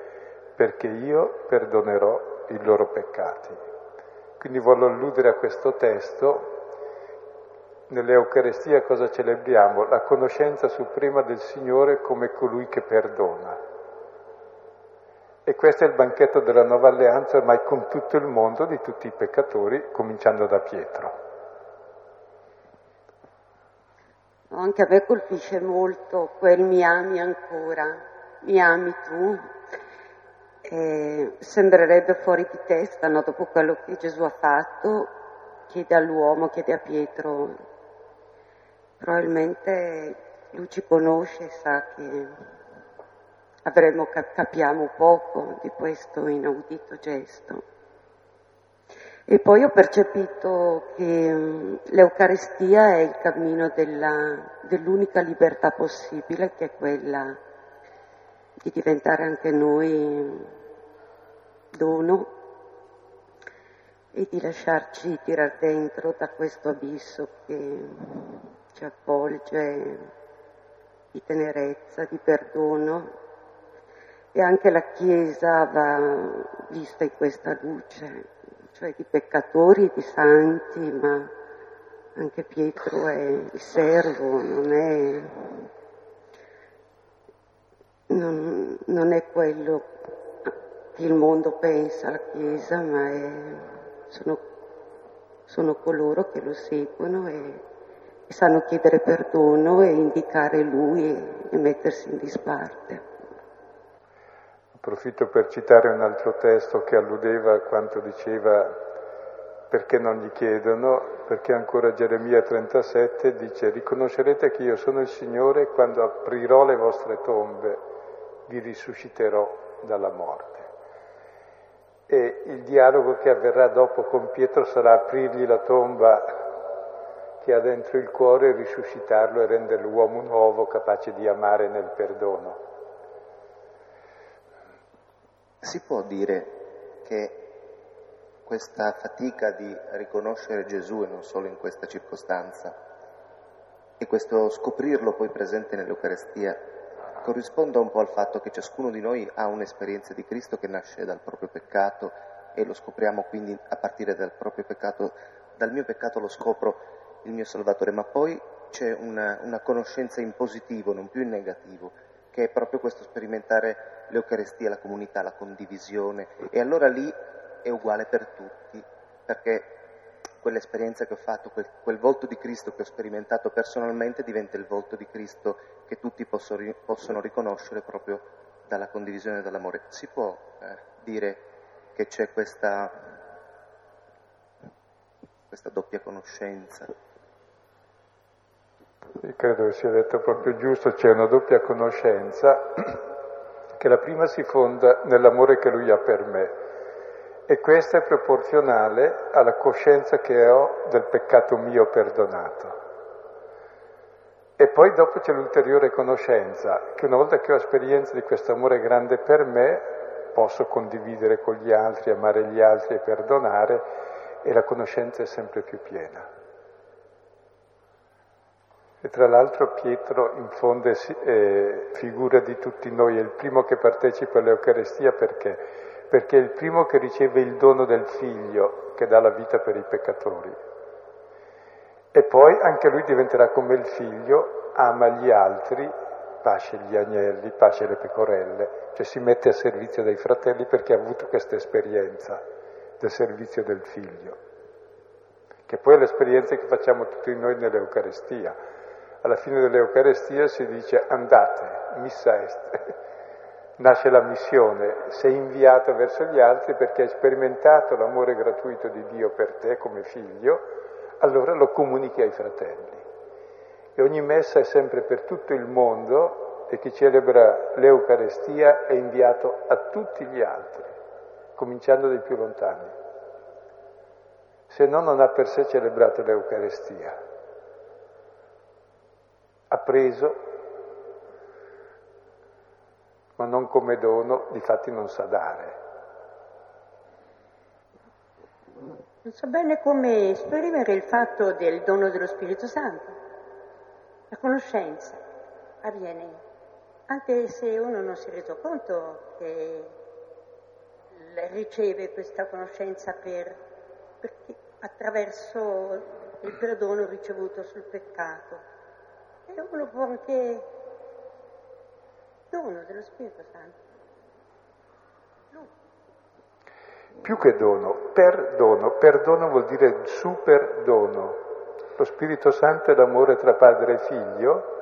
Perché io perdonerò i loro peccati. Quindi voglio alludere a questo testo. Nell'Eucarestia cosa celebriamo? La conoscenza suprema del Signore come colui che perdona. E questo è il banchetto della nuova alleanza ormai con tutto il mondo di tutti i peccatori, cominciando da Pietro. Anche a me colpisce molto quel mi ami ancora, mi ami tu, eh, sembrerebbe fuori di testa, no? dopo quello che Gesù ha fatto, chiede all'uomo, chiede a Pietro, probabilmente lui ci conosce sa che avremo, capiamo poco di questo inaudito gesto. E poi ho percepito che um, l'Eucaristia è il cammino della, dell'unica libertà possibile, che è quella di diventare anche noi dono e di lasciarci tirar dentro da questo abisso che ci avvolge di tenerezza, di perdono. E anche la Chiesa va vista in questa luce, cioè di peccatori di santi, ma anche Pietro è il servo, non è, non, non è quello il mondo pensa alla Chiesa, ma è, sono, sono, coloro che lo seguono e, e, sanno chiedere perdono e indicare Lui e, e mettersi in disparte. Approfitto per citare un altro testo che alludeva a quanto diceva perché non gli chiedono? Perché ancora Geremia 37 dice riconoscerete che io sono il Signore quando aprirò le vostre tombe vi risusciterò dalla morte. E il dialogo che avverrà dopo con Pietro sarà aprirgli la tomba che ha dentro il cuore, risuscitarlo e renderlo uomo nuovo capace di amare nel perdono. Si può dire che questa fatica di riconoscere Gesù e non solo in questa circostanza e questo scoprirlo poi presente nell'Eucarestia corrisponda un po' al fatto che ciascuno di noi ha un'esperienza di Cristo che nasce dal proprio peccato e lo scopriamo quindi a partire dal proprio peccato, dal mio peccato lo scopro il mio Salvatore, ma poi c'è una, una conoscenza in positivo, non più in negativo, che è proprio questo sperimentare l'Eucarestia, la comunità, la condivisione. E allora lì è uguale per tutti, perché quell'esperienza che ho fatto, quel, quel, volto di Cristo che ho sperimentato personalmente diventa il volto di Cristo che tutti posso, possono riconoscere proprio dalla condivisione e dall'amore. Si può eh, dire che c'è questa, questa doppia conoscenza? Io credo che sia detto proprio giusto, c'è una doppia conoscenza [clears throat] che la prima si fonda nell'amore che lui ha per me e questa è proporzionale alla coscienza che ho del peccato mio perdonato. E poi dopo c'è l'ulteriore conoscenza, che una volta che ho esperienza di questo amore grande per me, posso condividere con gli altri, amare gli altri e perdonare, e la conoscenza è sempre più piena. E tra l'altro Pietro in fondo è eh, figura di tutti noi, è il primo che partecipa all'Eucarestia perché perché è il primo che riceve il dono del figlio che dà la vita per i peccatori. E poi anche lui diventerà come il figlio, ama gli altri, pasce gli agnelli, pasce le pecorelle, cioè si mette a servizio dei fratelli perché ha avuto questa esperienza del servizio del figlio, che poi è l'esperienza che facciamo tutti noi nell'Eucarestia. Alla fine dell'Eucarestia si dice andate, missa est, nasce la missione, sei inviato verso gli altri perché hai sperimentato l'amore gratuito di Dio per te come figlio, allora lo comunichi ai fratelli. E ogni messa è sempre per tutto il mondo e chi celebra l'Eucarestia è inviato a tutti gli altri, cominciando dai più lontani. Se no non ha per sé celebrato l'Eucarestia. Ha preso ma non come dono, difatti non sa dare. Non so bene come esprimere il fatto del dono dello Spirito Santo. La conoscenza avviene anche se uno non si è reso conto che riceve questa conoscenza per, attraverso il perdono ricevuto sul peccato. E uno può anche dono dello Spirito Santo. Lui. Più che dono, perdono. Perdono vuol dire superdono. Lo Spirito Santo è l'amore tra padre e figlio,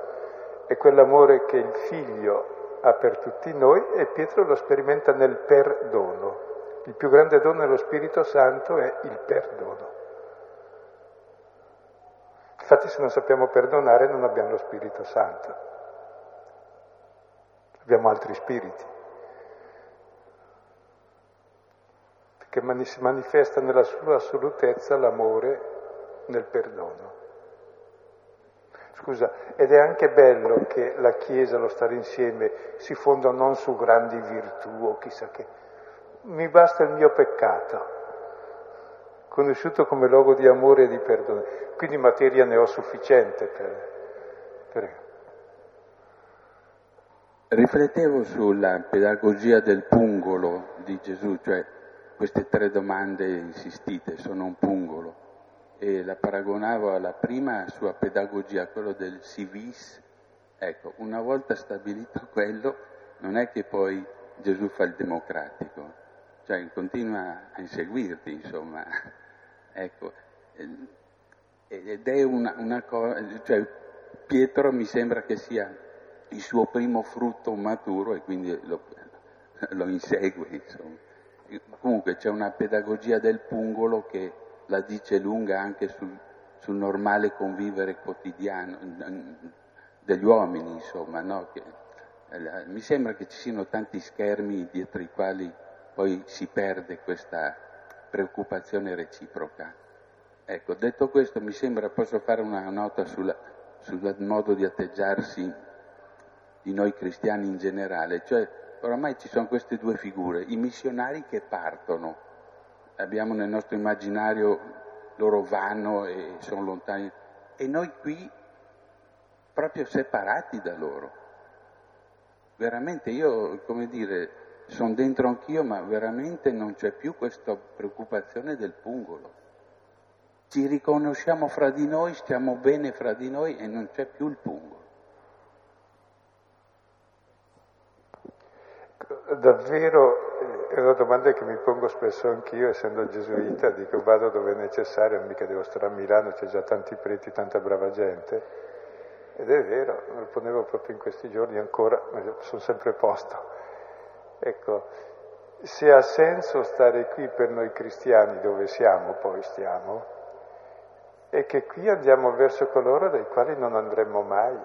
è quell'amore che il figlio ha per tutti noi e Pietro lo sperimenta nel perdono. Il più grande dono dello Spirito Santo è il perdono. Infatti se non sappiamo perdonare non abbiamo lo Spirito Santo abbiamo altri spiriti. Perché si manifesta nella sua assolutezza l'amore nel perdono. Scusa, ed è anche bello che la Chiesa, lo stare insieme, si fonda non su grandi virtù o chissà che. Mi basta il mio peccato, conosciuto come luogo di amore e di perdono. Quindi materia ne ho sufficiente per, per Riflettevo sulla pedagogia del pungolo di Gesù, cioè queste tre domande insistite sono un pungolo e la paragonavo alla prima sua pedagogia, quello del si vis. Ecco, una volta stabilito [laughs] quello, non è che poi Gesù fa il democratico, cioè continua a inseguirti, insomma. [laughs] Ecco, ed è una, una cosa, cioè Pietro mi sembra che sia il suo primo frutto maturo e quindi lo, [laughs] lo insegue. Insomma. Comunque c'è una pedagogia del pungolo che la dice lunga anche sul, sul normale convivere quotidiano degli uomini, insomma, no? che, eh, mi sembra che ci siano tanti schermi dietro i quali poi si perde questa preoccupazione reciproca. Ecco, detto questo, mi sembra posso fare una nota sulla, sul modo di atteggiarsi di noi cristiani in generale, cioè oramai ci sono queste due figure, i missionari che partono, abbiamo nel nostro immaginario loro vanno e sono lontani, e noi qui proprio separati da loro. Veramente io, come dire, sono dentro anch'io, ma veramente non c'è più questa preoccupazione del pungolo. Ci riconosciamo fra di noi, stiamo bene fra di noi e non c'è più il pungolo. Davvero è una domanda che mi pongo spesso anch'io, essendo gesuita, dico vado dove è necessario, mica devo stare a Milano, c'è già tanti preti, tanta brava gente. Ed è vero, me lo ponevo proprio in questi giorni ancora, ma sono sempre posto. Ecco, se ha senso stare qui per noi cristiani dove siamo, poi stiamo, è che qui andiamo verso coloro dai quali non andremo mai,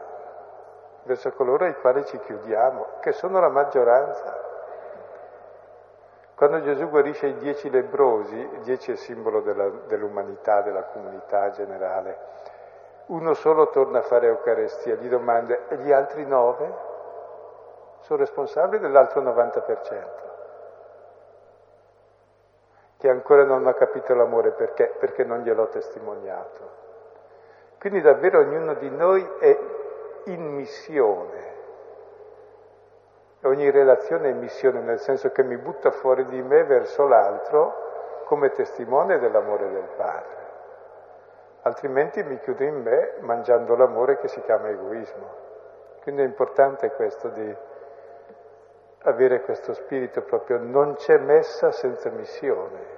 verso coloro ai quali ci chiudiamo, che sono la maggioranza. Quando Gesù guarisce i dieci lebrosi, dieci è simbolo della, dell'umanità, della comunità generale, uno solo torna a fare Eucaristia, gli domanda, e gli altri nove? Sono responsabili dell'altro 90%, che ancora non ha capito l'amore perché? Perché non gliel'ho testimoniato. Quindi davvero ognuno di noi è in missione. Ogni relazione è missione, nel senso che mi butta fuori di me verso l'altro come testimone dell'amore del Padre altrimenti mi chiudo in me mangiando l'amore che si chiama egoismo. Quindi è importante questo di avere questo spirito proprio, non c'è messa senza missione.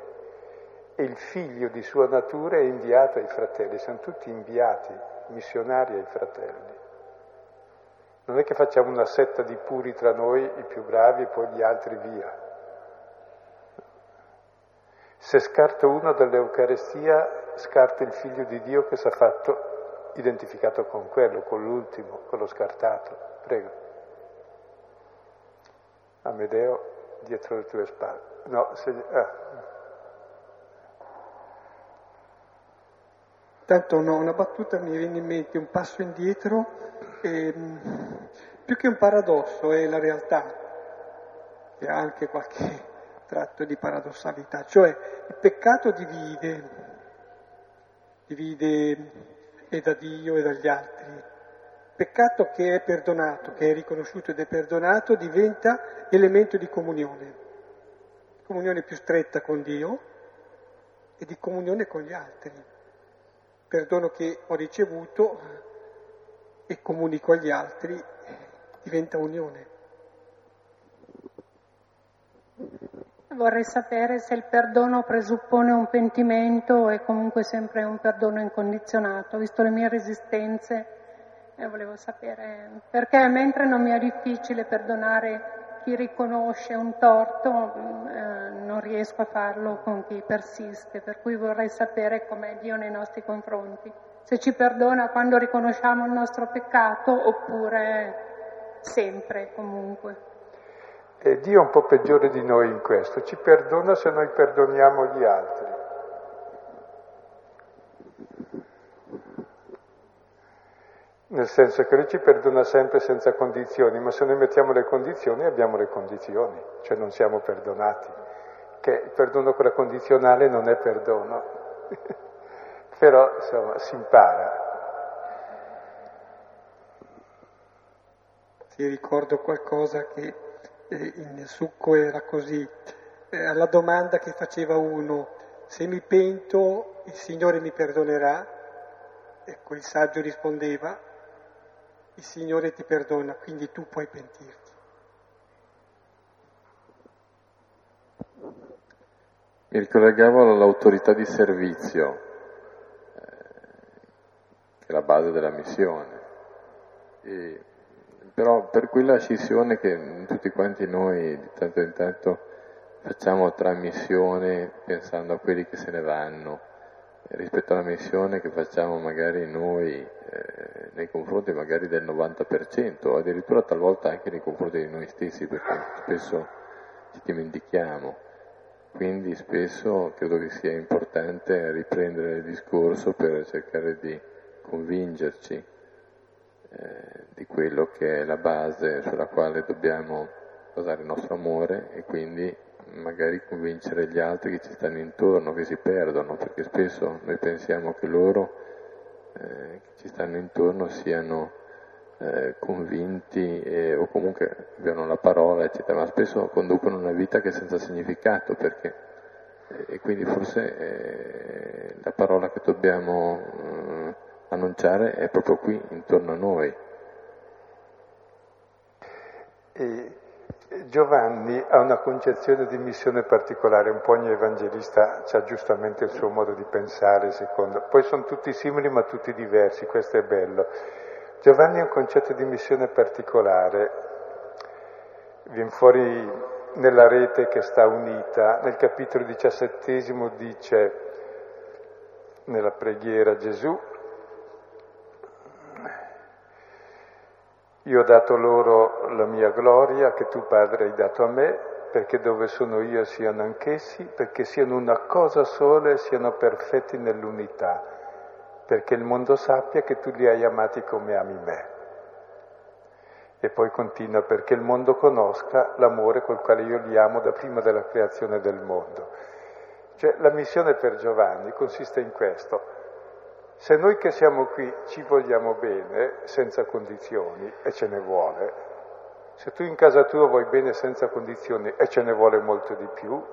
Il figlio di sua natura è inviato ai fratelli, sono tutti inviati, missionari ai fratelli. Non è che facciamo una setta di puri tra noi, i più bravi, e poi gli altri via. Se scarto uno dall'Eucarestia scarta il figlio di Dio che si è fatto identificato con quello, con l'ultimo, quello scartato. Prego. Amedeo, dietro le tue spalle. No, se... ah. Tanto no, una battuta mi viene in mente, un passo indietro, e, più che un paradosso è la realtà, che ha anche qualche [laughs] tratto di paradossalità, cioè il peccato divide, divide e da Dio e dagli altri. Peccato che è perdonato, che è riconosciuto ed è perdonato, diventa elemento di comunione, comunione più stretta con Dio e di comunione con gli altri. Perdono che ho ricevuto e comunico agli altri diventa unione. Vorrei sapere se il perdono presuppone un pentimento o è comunque sempre un perdono incondizionato, visto le mie resistenze, eh, volevo sapere perché mentre non mi è difficile perdonare chi riconosce un torto, mm, eh, non riesco a farlo con chi persiste, per cui vorrei sapere com'è Dio nei nostri confronti, se ci perdona quando riconosciamo il nostro peccato oppure sempre comunque. E Dio è un po' peggiore di noi in questo, ci perdona se noi perdoniamo gli altri. Nel senso che lui ci perdona sempre senza condizioni, ma se noi mettiamo le condizioni abbiamo le condizioni, cioè non siamo perdonati. Che il perdono con la condizionale non è perdono, [laughs] però insomma si impara. Ti ricordo qualcosa che il succo era così. Eh, alla domanda che faceva uno, se mi pento il Signore mi perdonerà, ecco il saggio rispondeva, il Signore ti perdona, quindi tu puoi pentirti. Mi ricollegavo all'autorità di servizio, eh, che è la base della missione. E però per quella scissione che tutti quanti noi di tanto in tanto facciamo tra missione pensando a quelli che se ne vanno rispetto alla missione che facciamo magari noi eh, nei confronti magari del 90% o addirittura talvolta anche nei confronti di noi stessi perché spesso ci dimentichiamo. Quindi spesso credo che sia importante riprendere il discorso per cercare di convincerci eh, di quello che è la base sulla quale dobbiamo basare il nostro amore e quindi magari convincere gli altri che ci stanno intorno, che si perdono, perché spesso noi pensiamo che loro eh, che ci stanno intorno siano eh, convinti eh, o comunque abbiano la parola, eccetera, ma spesso conducono una vita che è senza significato perché e quindi forse eh, la parola che dobbiamo eh, annunciare è proprio qui, intorno a noi. E Giovanni ha una concezione di missione particolare, un po' ogni evangelista ha giustamente il suo modo di pensare, secondo. Poi sono tutti simili ma tutti diversi, questo è bello. Giovanni ha un concetto di missione particolare, viene fuori nella rete che sta unita. Nel capitolo diciassettesimo dice, nella preghiera Gesù, io ho dato loro la mia gloria che tu Padre hai dato a me, perché dove sono io siano anch'essi, perché siano una cosa sola e siano perfetti nell'unità perché il mondo sappia che tu li hai amati come ami me. E poi continua, perché il mondo conosca l'amore col quale io li amo da prima della creazione del mondo. Cioè la missione per Giovanni consiste in questo. Se noi che siamo qui ci vogliamo bene, senza condizioni, e ce ne vuole, se tu in casa tua vuoi bene senza condizioni e ce ne vuole molto di più,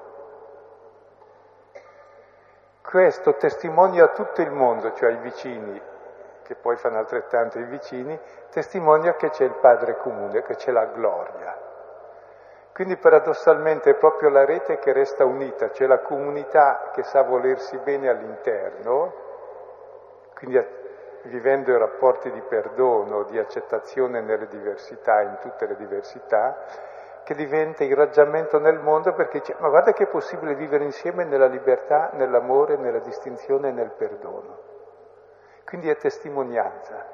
questo testimonia a tutto il mondo, cioè ai vicini, che poi fanno altrettanto i vicini, testimonia che c'è il Padre comune, che c'è la gloria. Quindi paradossalmente è proprio la rete che resta unita, c'è la comunità che sa volersi bene all'interno, quindi vivendo i rapporti di perdono, di accettazione nelle diversità, in tutte le diversità, che diventa irraggiamento nel mondo perché dice, ma guarda che è possibile vivere insieme nella libertà, nell'amore, nella distinzione e nel perdono. Quindi è testimonianza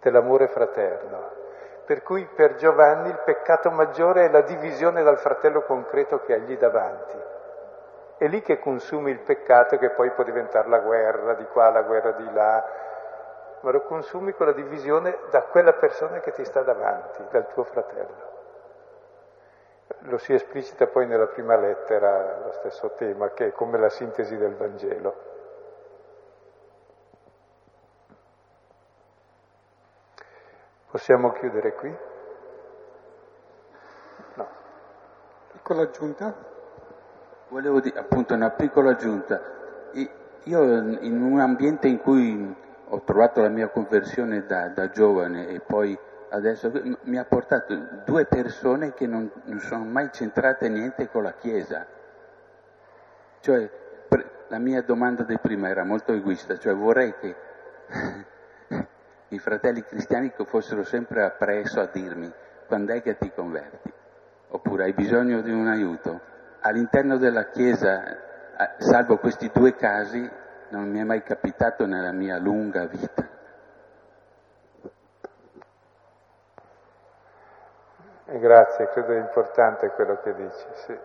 dell'amore fraterno. Per cui per Giovanni il peccato maggiore è la divisione dal fratello concreto che hai lì davanti. È lì che consumi il peccato che poi può diventare la guerra di qua, la guerra di là, ma lo consumi con la divisione da quella persona che ti sta davanti, dal tuo fratello. Lo si esplicita poi nella prima lettera, lo stesso tema, che è come la sintesi del Vangelo. Possiamo chiudere qui? No. Piccola aggiunta? Volevo dire appunto una piccola aggiunta. Io in un ambiente in cui ho trovato la mia conversione da, da giovane e poi adesso mi ha portato due persone che non, non sono mai centrate niente con la Chiesa. Cioè, la mia domanda di prima era molto egoista, cioè vorrei che [laughs] i fratelli cristiani fossero sempre appresso a dirmi quando è che ti converti, oppure hai bisogno di un aiuto. All'interno della Chiesa, salvo questi due casi, non mi è mai capitato nella mia lunga vita. Grazie, credo è importante quello che dici. Sì.